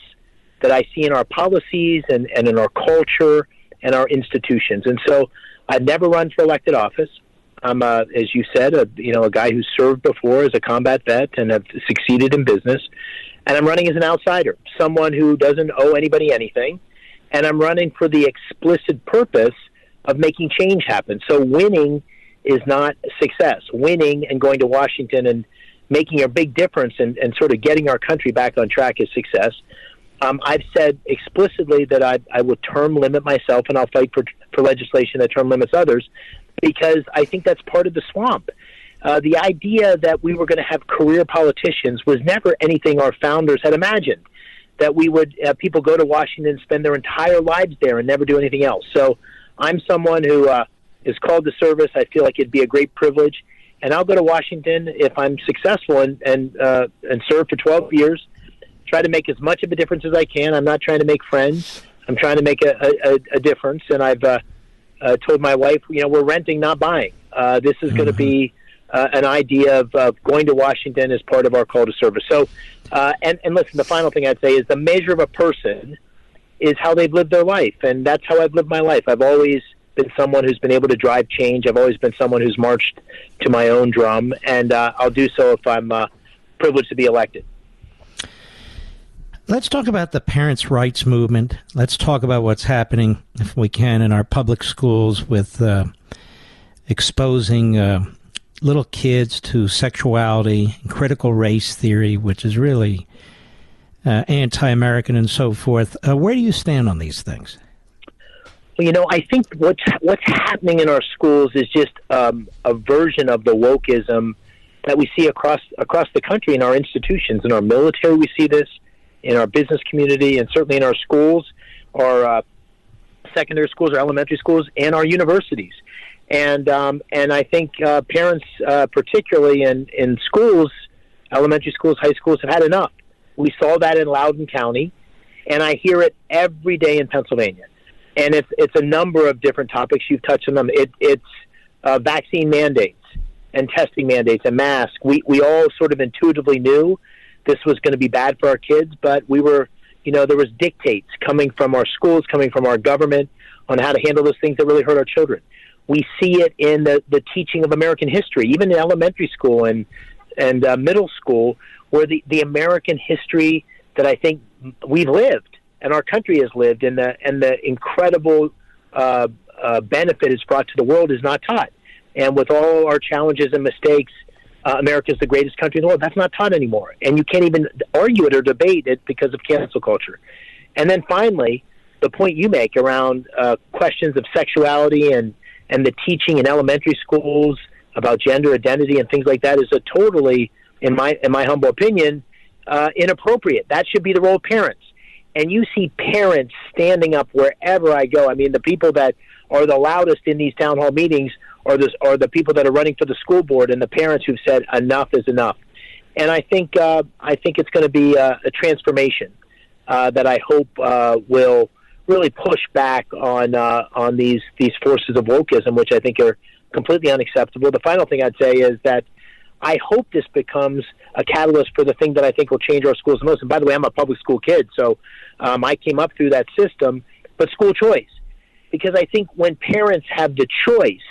that I see in our policies and, and in our culture and our institutions. And so I've never run for elected office. I'm, uh, as you said, a, you know, a guy who served before as a combat vet and have succeeded in business. And I'm running as an outsider, someone who doesn't owe anybody anything. And I'm running for the explicit purpose of making change happen. So winning is not success. Winning and going to Washington and making a big difference and, and sort of getting our country back on track is success. Um, I've said explicitly that I, I would term limit myself and I'll fight for, for legislation that term limits others because I think that's part of the swamp. Uh, the idea that we were going to have career politicians was never anything our founders had imagined. That we would uh, people go to Washington spend their entire lives there and never do anything else. So I'm someone who uh, is called to service. I feel like it'd be a great privilege, and I'll go to Washington if I'm successful and and uh, and serve for 12 years. Try to make as much of a difference as I can. I'm not trying to make friends. I'm trying to make a, a, a difference, and I've uh, uh, told my wife, you know, we're renting, not buying. Uh, this is mm-hmm. going to be uh, an idea of uh, going to Washington as part of our call to service. So, uh, and, and listen, the final thing I'd say is the measure of a person is how they've lived their life, and that's how I've lived my life. I've always been someone who's been able to drive change. I've always been someone who's marched to my own drum, and uh, I'll do so if I'm uh, privileged to be elected. Let's talk about the parents' rights movement. Let's talk about what's happening, if we can, in our public schools with uh, exposing uh, little kids to sexuality, critical race theory, which is really uh, anti-American and so forth. Uh, where do you stand on these things? Well, you know, I think what's what's happening in our schools is just um, a version of the wokeism that we see across across the country in our institutions. In our military, we see this. In our business community, and certainly in our schools, our uh, secondary schools, our elementary schools, and our universities. And um, and I think uh, parents, uh, particularly in in schools, elementary schools, high schools, have had enough. We saw that in Loudoun County, and I hear it every day in Pennsylvania. And it's it's a number of different topics. You've touched on them. It, it's uh, vaccine mandates and testing mandates and masks. We we all sort of intuitively knew this was going to be bad for our kids, but we were, you know, there was dictates coming from our schools, coming from our government on how to handle those things that really hurt our children. We see it in the the teaching of American history, even in elementary school and and uh, middle school where the, the American history that I think we've lived and our country has lived and the, and the incredible uh, uh, benefit it's brought to the world is not taught. And with all our challenges and mistakes, uh, America is the greatest country in the world. That's not taught anymore. And you can't even argue it or debate it because of cancel culture. And then finally, the point you make around uh, questions of sexuality and, and the teaching in elementary schools about gender identity and things like that is a totally in my in my humble opinion, uh, inappropriate. That should be the role of parents. And you see parents standing up wherever I go. I mean, the people that are the loudest in these town hall meetings are the are the people that are running for the school board and the parents who've said enough is enough. And I think uh, I think it's going to be a, a transformation uh, that I hope uh, will really push back on uh, on these these forces of wokeism, which I think are completely unacceptable. The final thing I'd say is that I hope this becomes a catalyst for the thing that I think will change our schools the most. And by the way, I'm a public school kid, so um, I came up through that system, but school choice. Because I think when parents have the choice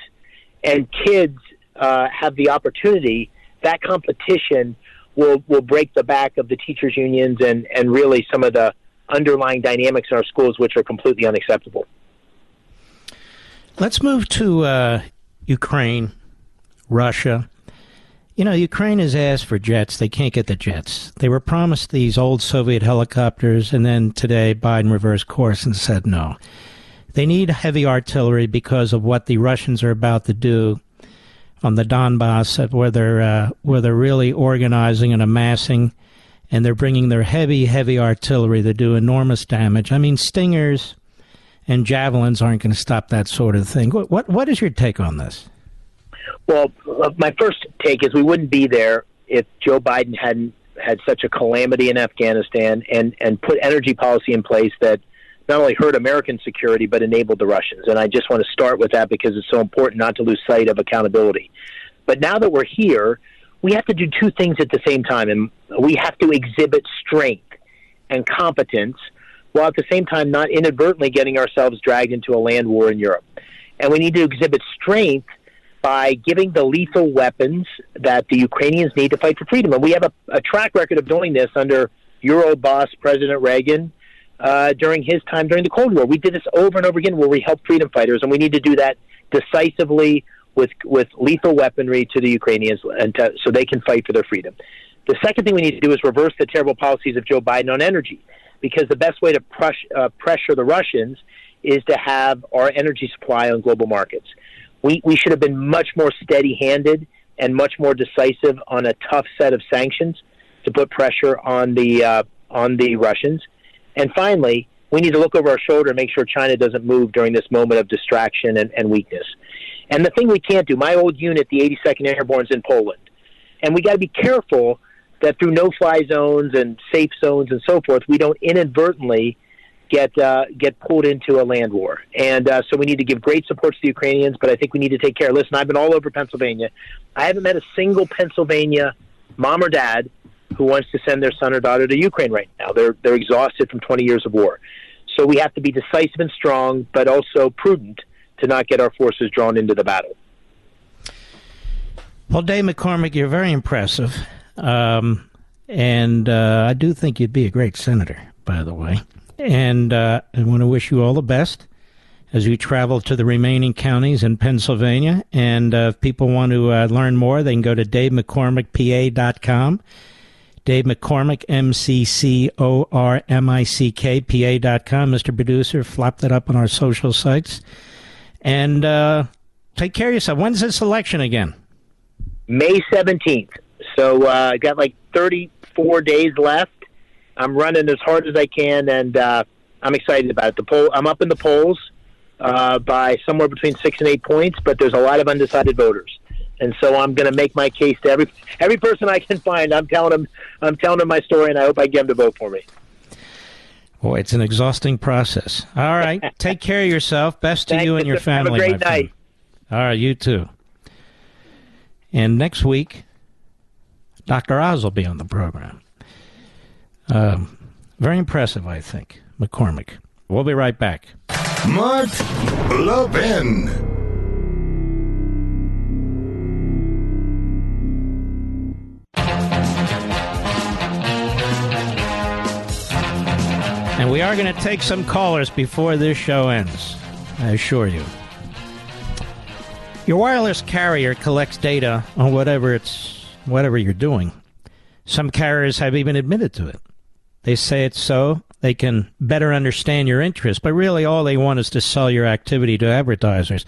and kids uh, have the opportunity, that competition will, will break the back of the teachers' unions and, and really some of the underlying dynamics in our schools, which are completely unacceptable. Let's move to uh, Ukraine, Russia. You know, Ukraine has asked for jets. They can't get the jets. They were promised these old Soviet helicopters, and then today Biden reversed course and said no. They need heavy artillery because of what the Russians are about to do on the Donbass, where they're uh, where they're really organizing and amassing, and they're bringing their heavy, heavy artillery to do enormous damage. I mean, Stingers and javelins aren't going to stop that sort of thing. What what, what is your take on this? Well, uh, my first take is we wouldn't be there if Joe Biden hadn't had such a calamity in Afghanistan and and put energy policy in place that not only hurt American security but enabled the Russians. And I just want to start with that because it's so important not to lose sight of accountability. But now that we're here, we have to do two things at the same time, and we have to exhibit strength and competence while at the same time not inadvertently getting ourselves dragged into a land war in Europe. And we need to exhibit strength by giving the lethal weapons that the Ukrainians need to fight for freedom. And we have a, a track record of doing this under Euro boss President Reagan uh, during his time during the Cold War. We did this over and over again where we helped freedom fighters, and we need to do that decisively with with lethal weaponry to the Ukrainians, and to, so they can fight for their freedom. The second thing we need to do is reverse the terrible policies of Joe Biden on energy, because the best way to uh, pressure the Russians is to have our energy supply on global markets. We we should have been much more steady-handed and much more decisive on a tough set of sanctions to put pressure on the uh, on the Russians. And finally, we need to look over our shoulder and make sure China doesn't move during this moment of distraction and, and weakness. And the thing we can't do, my old unit, the 82nd Airborne's in Poland, and we got to be careful that through no-fly zones and safe zones and so forth, we don't inadvertently get uh, get pulled into a land war. And uh, so we need to give great support to the Ukrainians, but I think we need to take care. Listen, I've been all over Pennsylvania. I haven't met a single Pennsylvania mom or dad who wants to send their son or daughter to Ukraine right now. They're they're exhausted from 20 years of war. So we have to be decisive and strong, but also prudent to not get our forces drawn into the battle. Well, Dave McCormick, you're very impressive. Um, and uh, I do think you'd be a great senator, by the way. And uh, I want to wish you all the best as you travel to the remaining counties in Pennsylvania. And uh, if people want to uh, learn more, they can go to davemccormickpa.com. Dave McCormick, M C C O R M I C K, PA.com. Mr. Producer, flop that up on our social sites. And uh, take care of yourself. When's this election again? May 17th. So uh, I got like 34 days left. I'm running as hard as I can, and uh, I'm excited about it. The poll, I'm up in the polls uh, by somewhere between six and eight points, but there's a lot of undecided voters, and so I'm going to make my case to every every person I can find. I'm telling them, I'm telling them my story, and I hope I get them to vote for me. Boy, it's an exhausting process. All right, take care of yourself. Best to Thank you and your family. Have a great my friend. All right, you too. And next week, Dr. Oz will be on the program. Um, very impressive, I think. McCormick. We'll be right back. Mark Levin. We are going to take some callers before this show ends. I assure you. Your wireless carrier collects data on whatever it's whatever you're doing. Some carriers have even admitted to it. They say it's so they can better understand your interests, but really all they want is to sell your activity to advertisers.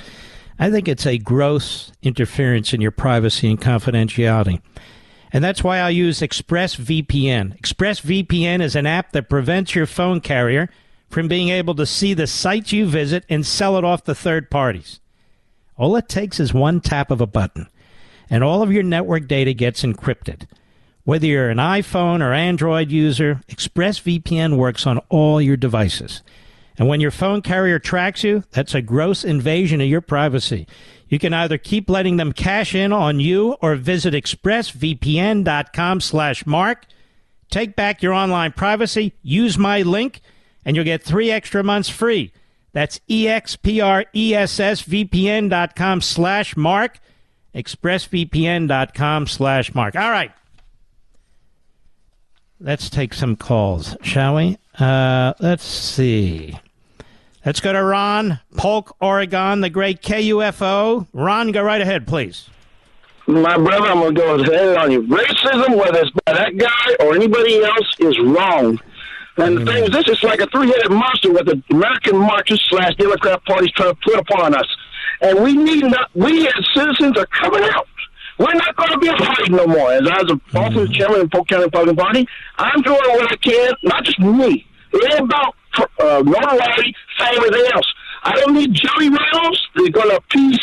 I think it's a gross interference in your privacy and confidentiality. And that's why I use ExpressVPN. ExpressVPN is an app that prevents your phone carrier from being able to see the sites you visit and sell it off to third parties. All it takes is one tap of a button, and all of your network data gets encrypted. Whether you're an iPhone or Android user, ExpressVPN works on all your devices. And when your phone carrier tracks you, that's a gross invasion of your privacy. You can either keep letting them cash in on you or visit expressvpn.com slash mark. Take back your online privacy, use my link, and you'll get three extra months free. That's expressvpn.com slash mark, expressvpn.com slash mark. All right. Let's take some calls, shall we? Uh, let's see. Let's go to Ron, Polk, Oregon, the great KUFO. Ron, go right ahead, please. My brother, I'm going to go ahead on you. Racism, whether it's by that guy or anybody else, is wrong. And the thing is, this is like a three-headed monster with the American Marxists slash Democrat parties trying to put upon us. And we need not, we as citizens are coming out. We're not going to be afraid no more. As I was a officer chairman of the Polk County Republican Party, I'm doing what I can, not just me. It ain't about uh, notoriety, fame, everything else. I don't need Joey Reynolds. They're going to appease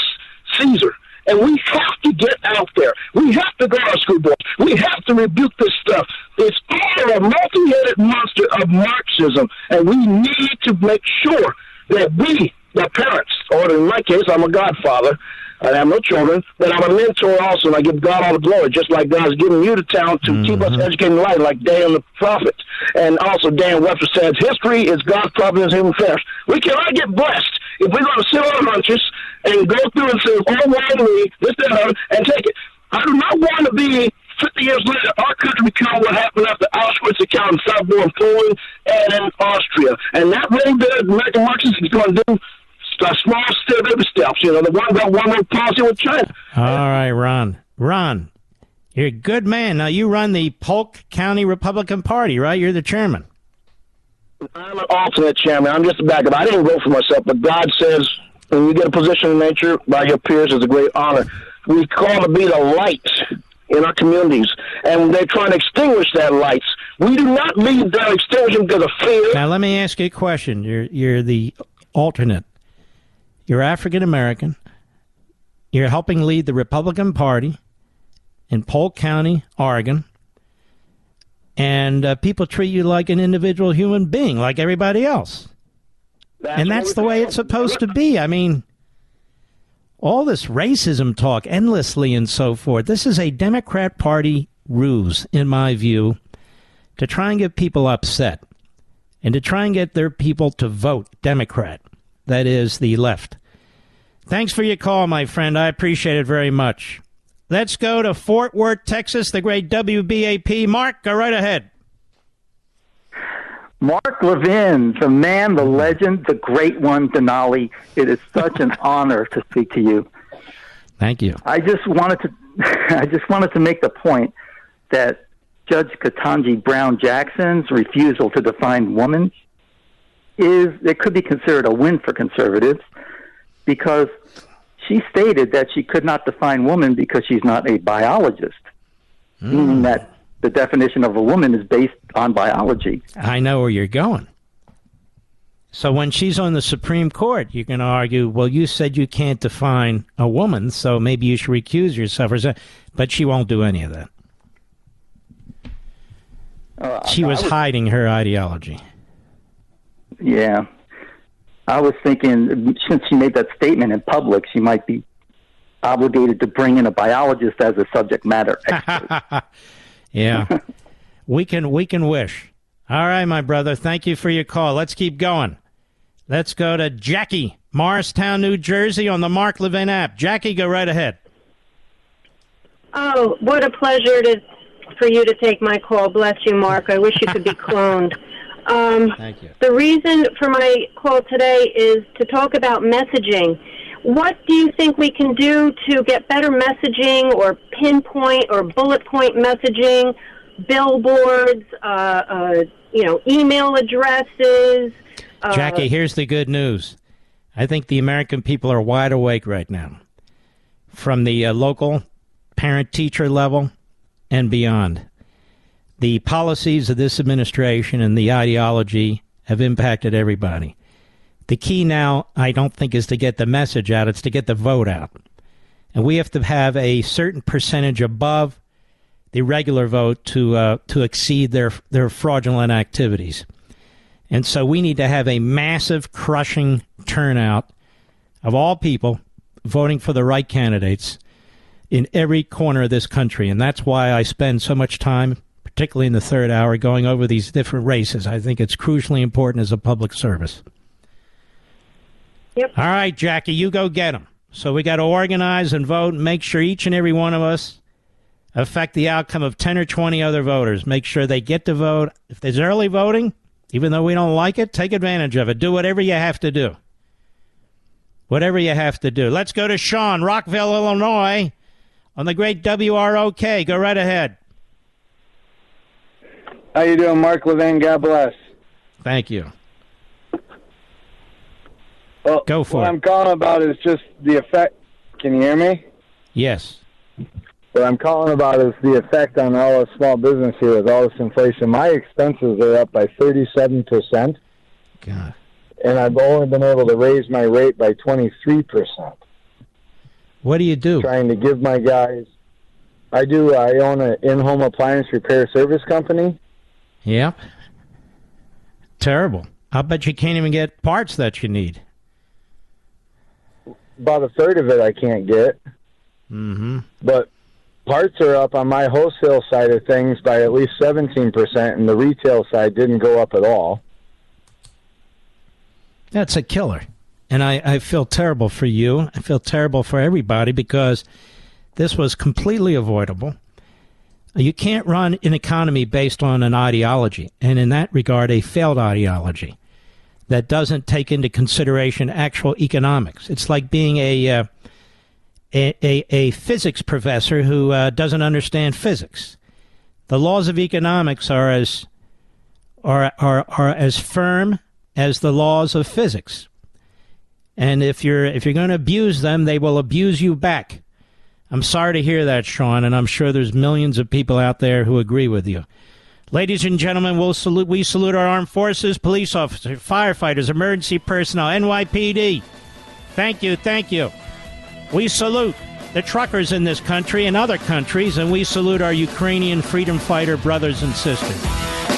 Caesar. And we have to get out there. We have to go our school boards. We have to rebuke this stuff. It's all a multi-headed monster of Marxism, and we need to make sure that we, the parents, or in my case, I'm a godfather, I have no children, but I'm a mentor also, and I give God all the glory, just like God's given you the talent to keep us mm-hmm. educated in life, like Dan the prophet. And also, Dan Webster says, history is God's providence human affairs. We cannot get blessed if we're going to sit on our hunches and go through and say, oh, why me, this, that, and and take it. I do not want to be 50 years later, our country become what happened after Auschwitz, account in South War in Poland and in Austria. And that bit of American Marxism is going to do small step, steps. You know, the one belt, one road policy with China. All right, Ron. Ron, you're a good man. Now, you run the Polk County Republican Party, right? You're the chairman. I'm an alternate chairman. I'm just a backup. I didn't vote for myself, but God says when you get a position in nature by your peers, it's a great honor. We call to be the light in our communities, and they're trying to extinguish that light. We do not leave that extinguishing because of fear. Now, let me ask you a question. You're you're the alternate. You're African American. You're helping lead the Republican Party in Polk County, Oregon. And uh, people treat you like an individual human being, like everybody else. and that's the way it's supposed to be. I mean, all this racism talk endlessly and so forth. This is a Democrat Party ruse, in my view, to try and get people upset and to try and get their people to vote Democrat. That is the left. Thanks for your call, my friend. I appreciate it very much. Let's go to Fort Worth, Texas, the great WBAP. Mark, go right ahead. Mark Levin, the man, the legend, the great one, Denali. It is such an honor to speak to you. Thank you. I just wanted to, I just wanted to make the point that Judge Ketanji Brown Jackson's refusal to define woman is it could be considered a win for conservatives because she stated that she could not define woman because she's not a biologist, meaning that the definition of a woman is based on biology. I know where you're going. So when she's on the Supreme Court, you're going to argue, well, you said you can't define a woman, so maybe you should recuse yourself. But she won't do any of that. Uh, She I was hiding her ideology. Yeah. I was thinking since she made that statement in public, she might be obligated to bring in a biologist as a subject matter expert. Yeah. we can we can wish. All right, my brother. Thank you for your call. Let's keep going. Let's go to Jackie, Morristown, New Jersey, on the Mark Levin app. Jackie, go right ahead. Oh, what a pleasure to for you to take my call. Bless you, Mark. I wish you could be cloned. Um, Thank you. The reason for my call today is to talk about messaging. What do you think we can do to get better messaging or pinpoint or bullet point messaging, billboards, uh, uh, you know, email addresses? Uh, Jackie, here's the good news. I think the American people are wide awake right now, from the uh, local parent teacher level and beyond. The policies of this administration and the ideology have impacted everybody. The key now, I don't think, is to get the message out, it's to get the vote out. And we have to have a certain percentage above the regular vote to uh, to exceed their their fraudulent activities. And so we need to have a massive, crushing turnout of all people voting for the right candidates in every corner of this country. And that's why I spend so much time, particularly in the third hour, going over these different races. I think it's crucially important as a public service. Yep. All right, Jackie, you go get them. So we got to organize and vote and make sure each and every one of us affect the outcome of 10 or 20 other voters. Make sure they get to vote. If there's early voting, even though we don't like it, take advantage of it. Do whatever you have to do. Whatever you have to do. Let's go to Sean, Rockville, Illinois, on the great WROK. Go right ahead. How you doing, Mark Levin? God bless. Thank you. Well, Go for what it. I'm calling about is just the effect. Can you hear me? Yes. What I'm calling about is the effect on all the small business here with all this inflation. My expenses are up by 37 percent. God. And I've only been able to raise my rate by 23 percent. What do you do? Trying to give my guys. I do. I own an in-home appliance repair service company. Yeah. Terrible. I bet you can't even get parts that you need. About a third of it I can't get, Mm-hmm. but parts are up on my wholesale side of things by at least 17%, and the retail side didn't go up at all. That's a killer. And I, I feel terrible for you. I feel terrible for everybody because this was completely avoidable. You can't run an economy based on an ideology, and in that regard, a failed ideology that doesn't take into consideration actual economics. It's like being a uh, a, a, a physics professor who uh, doesn't understand physics. The laws of economics are as are, are are as firm as the laws of physics. And if you're if you're going to abuse them, they will abuse you back. I'm sorry to hear that, Sean, and I'm sure there's millions of people out there who agree with you. Ladies and gentlemen, we'll salute, we salute our armed forces, police officers, firefighters, emergency personnel, NYPD. Thank you, thank you. We salute the truckers in this country and other countries, and we salute our Ukrainian freedom fighter brothers and sisters.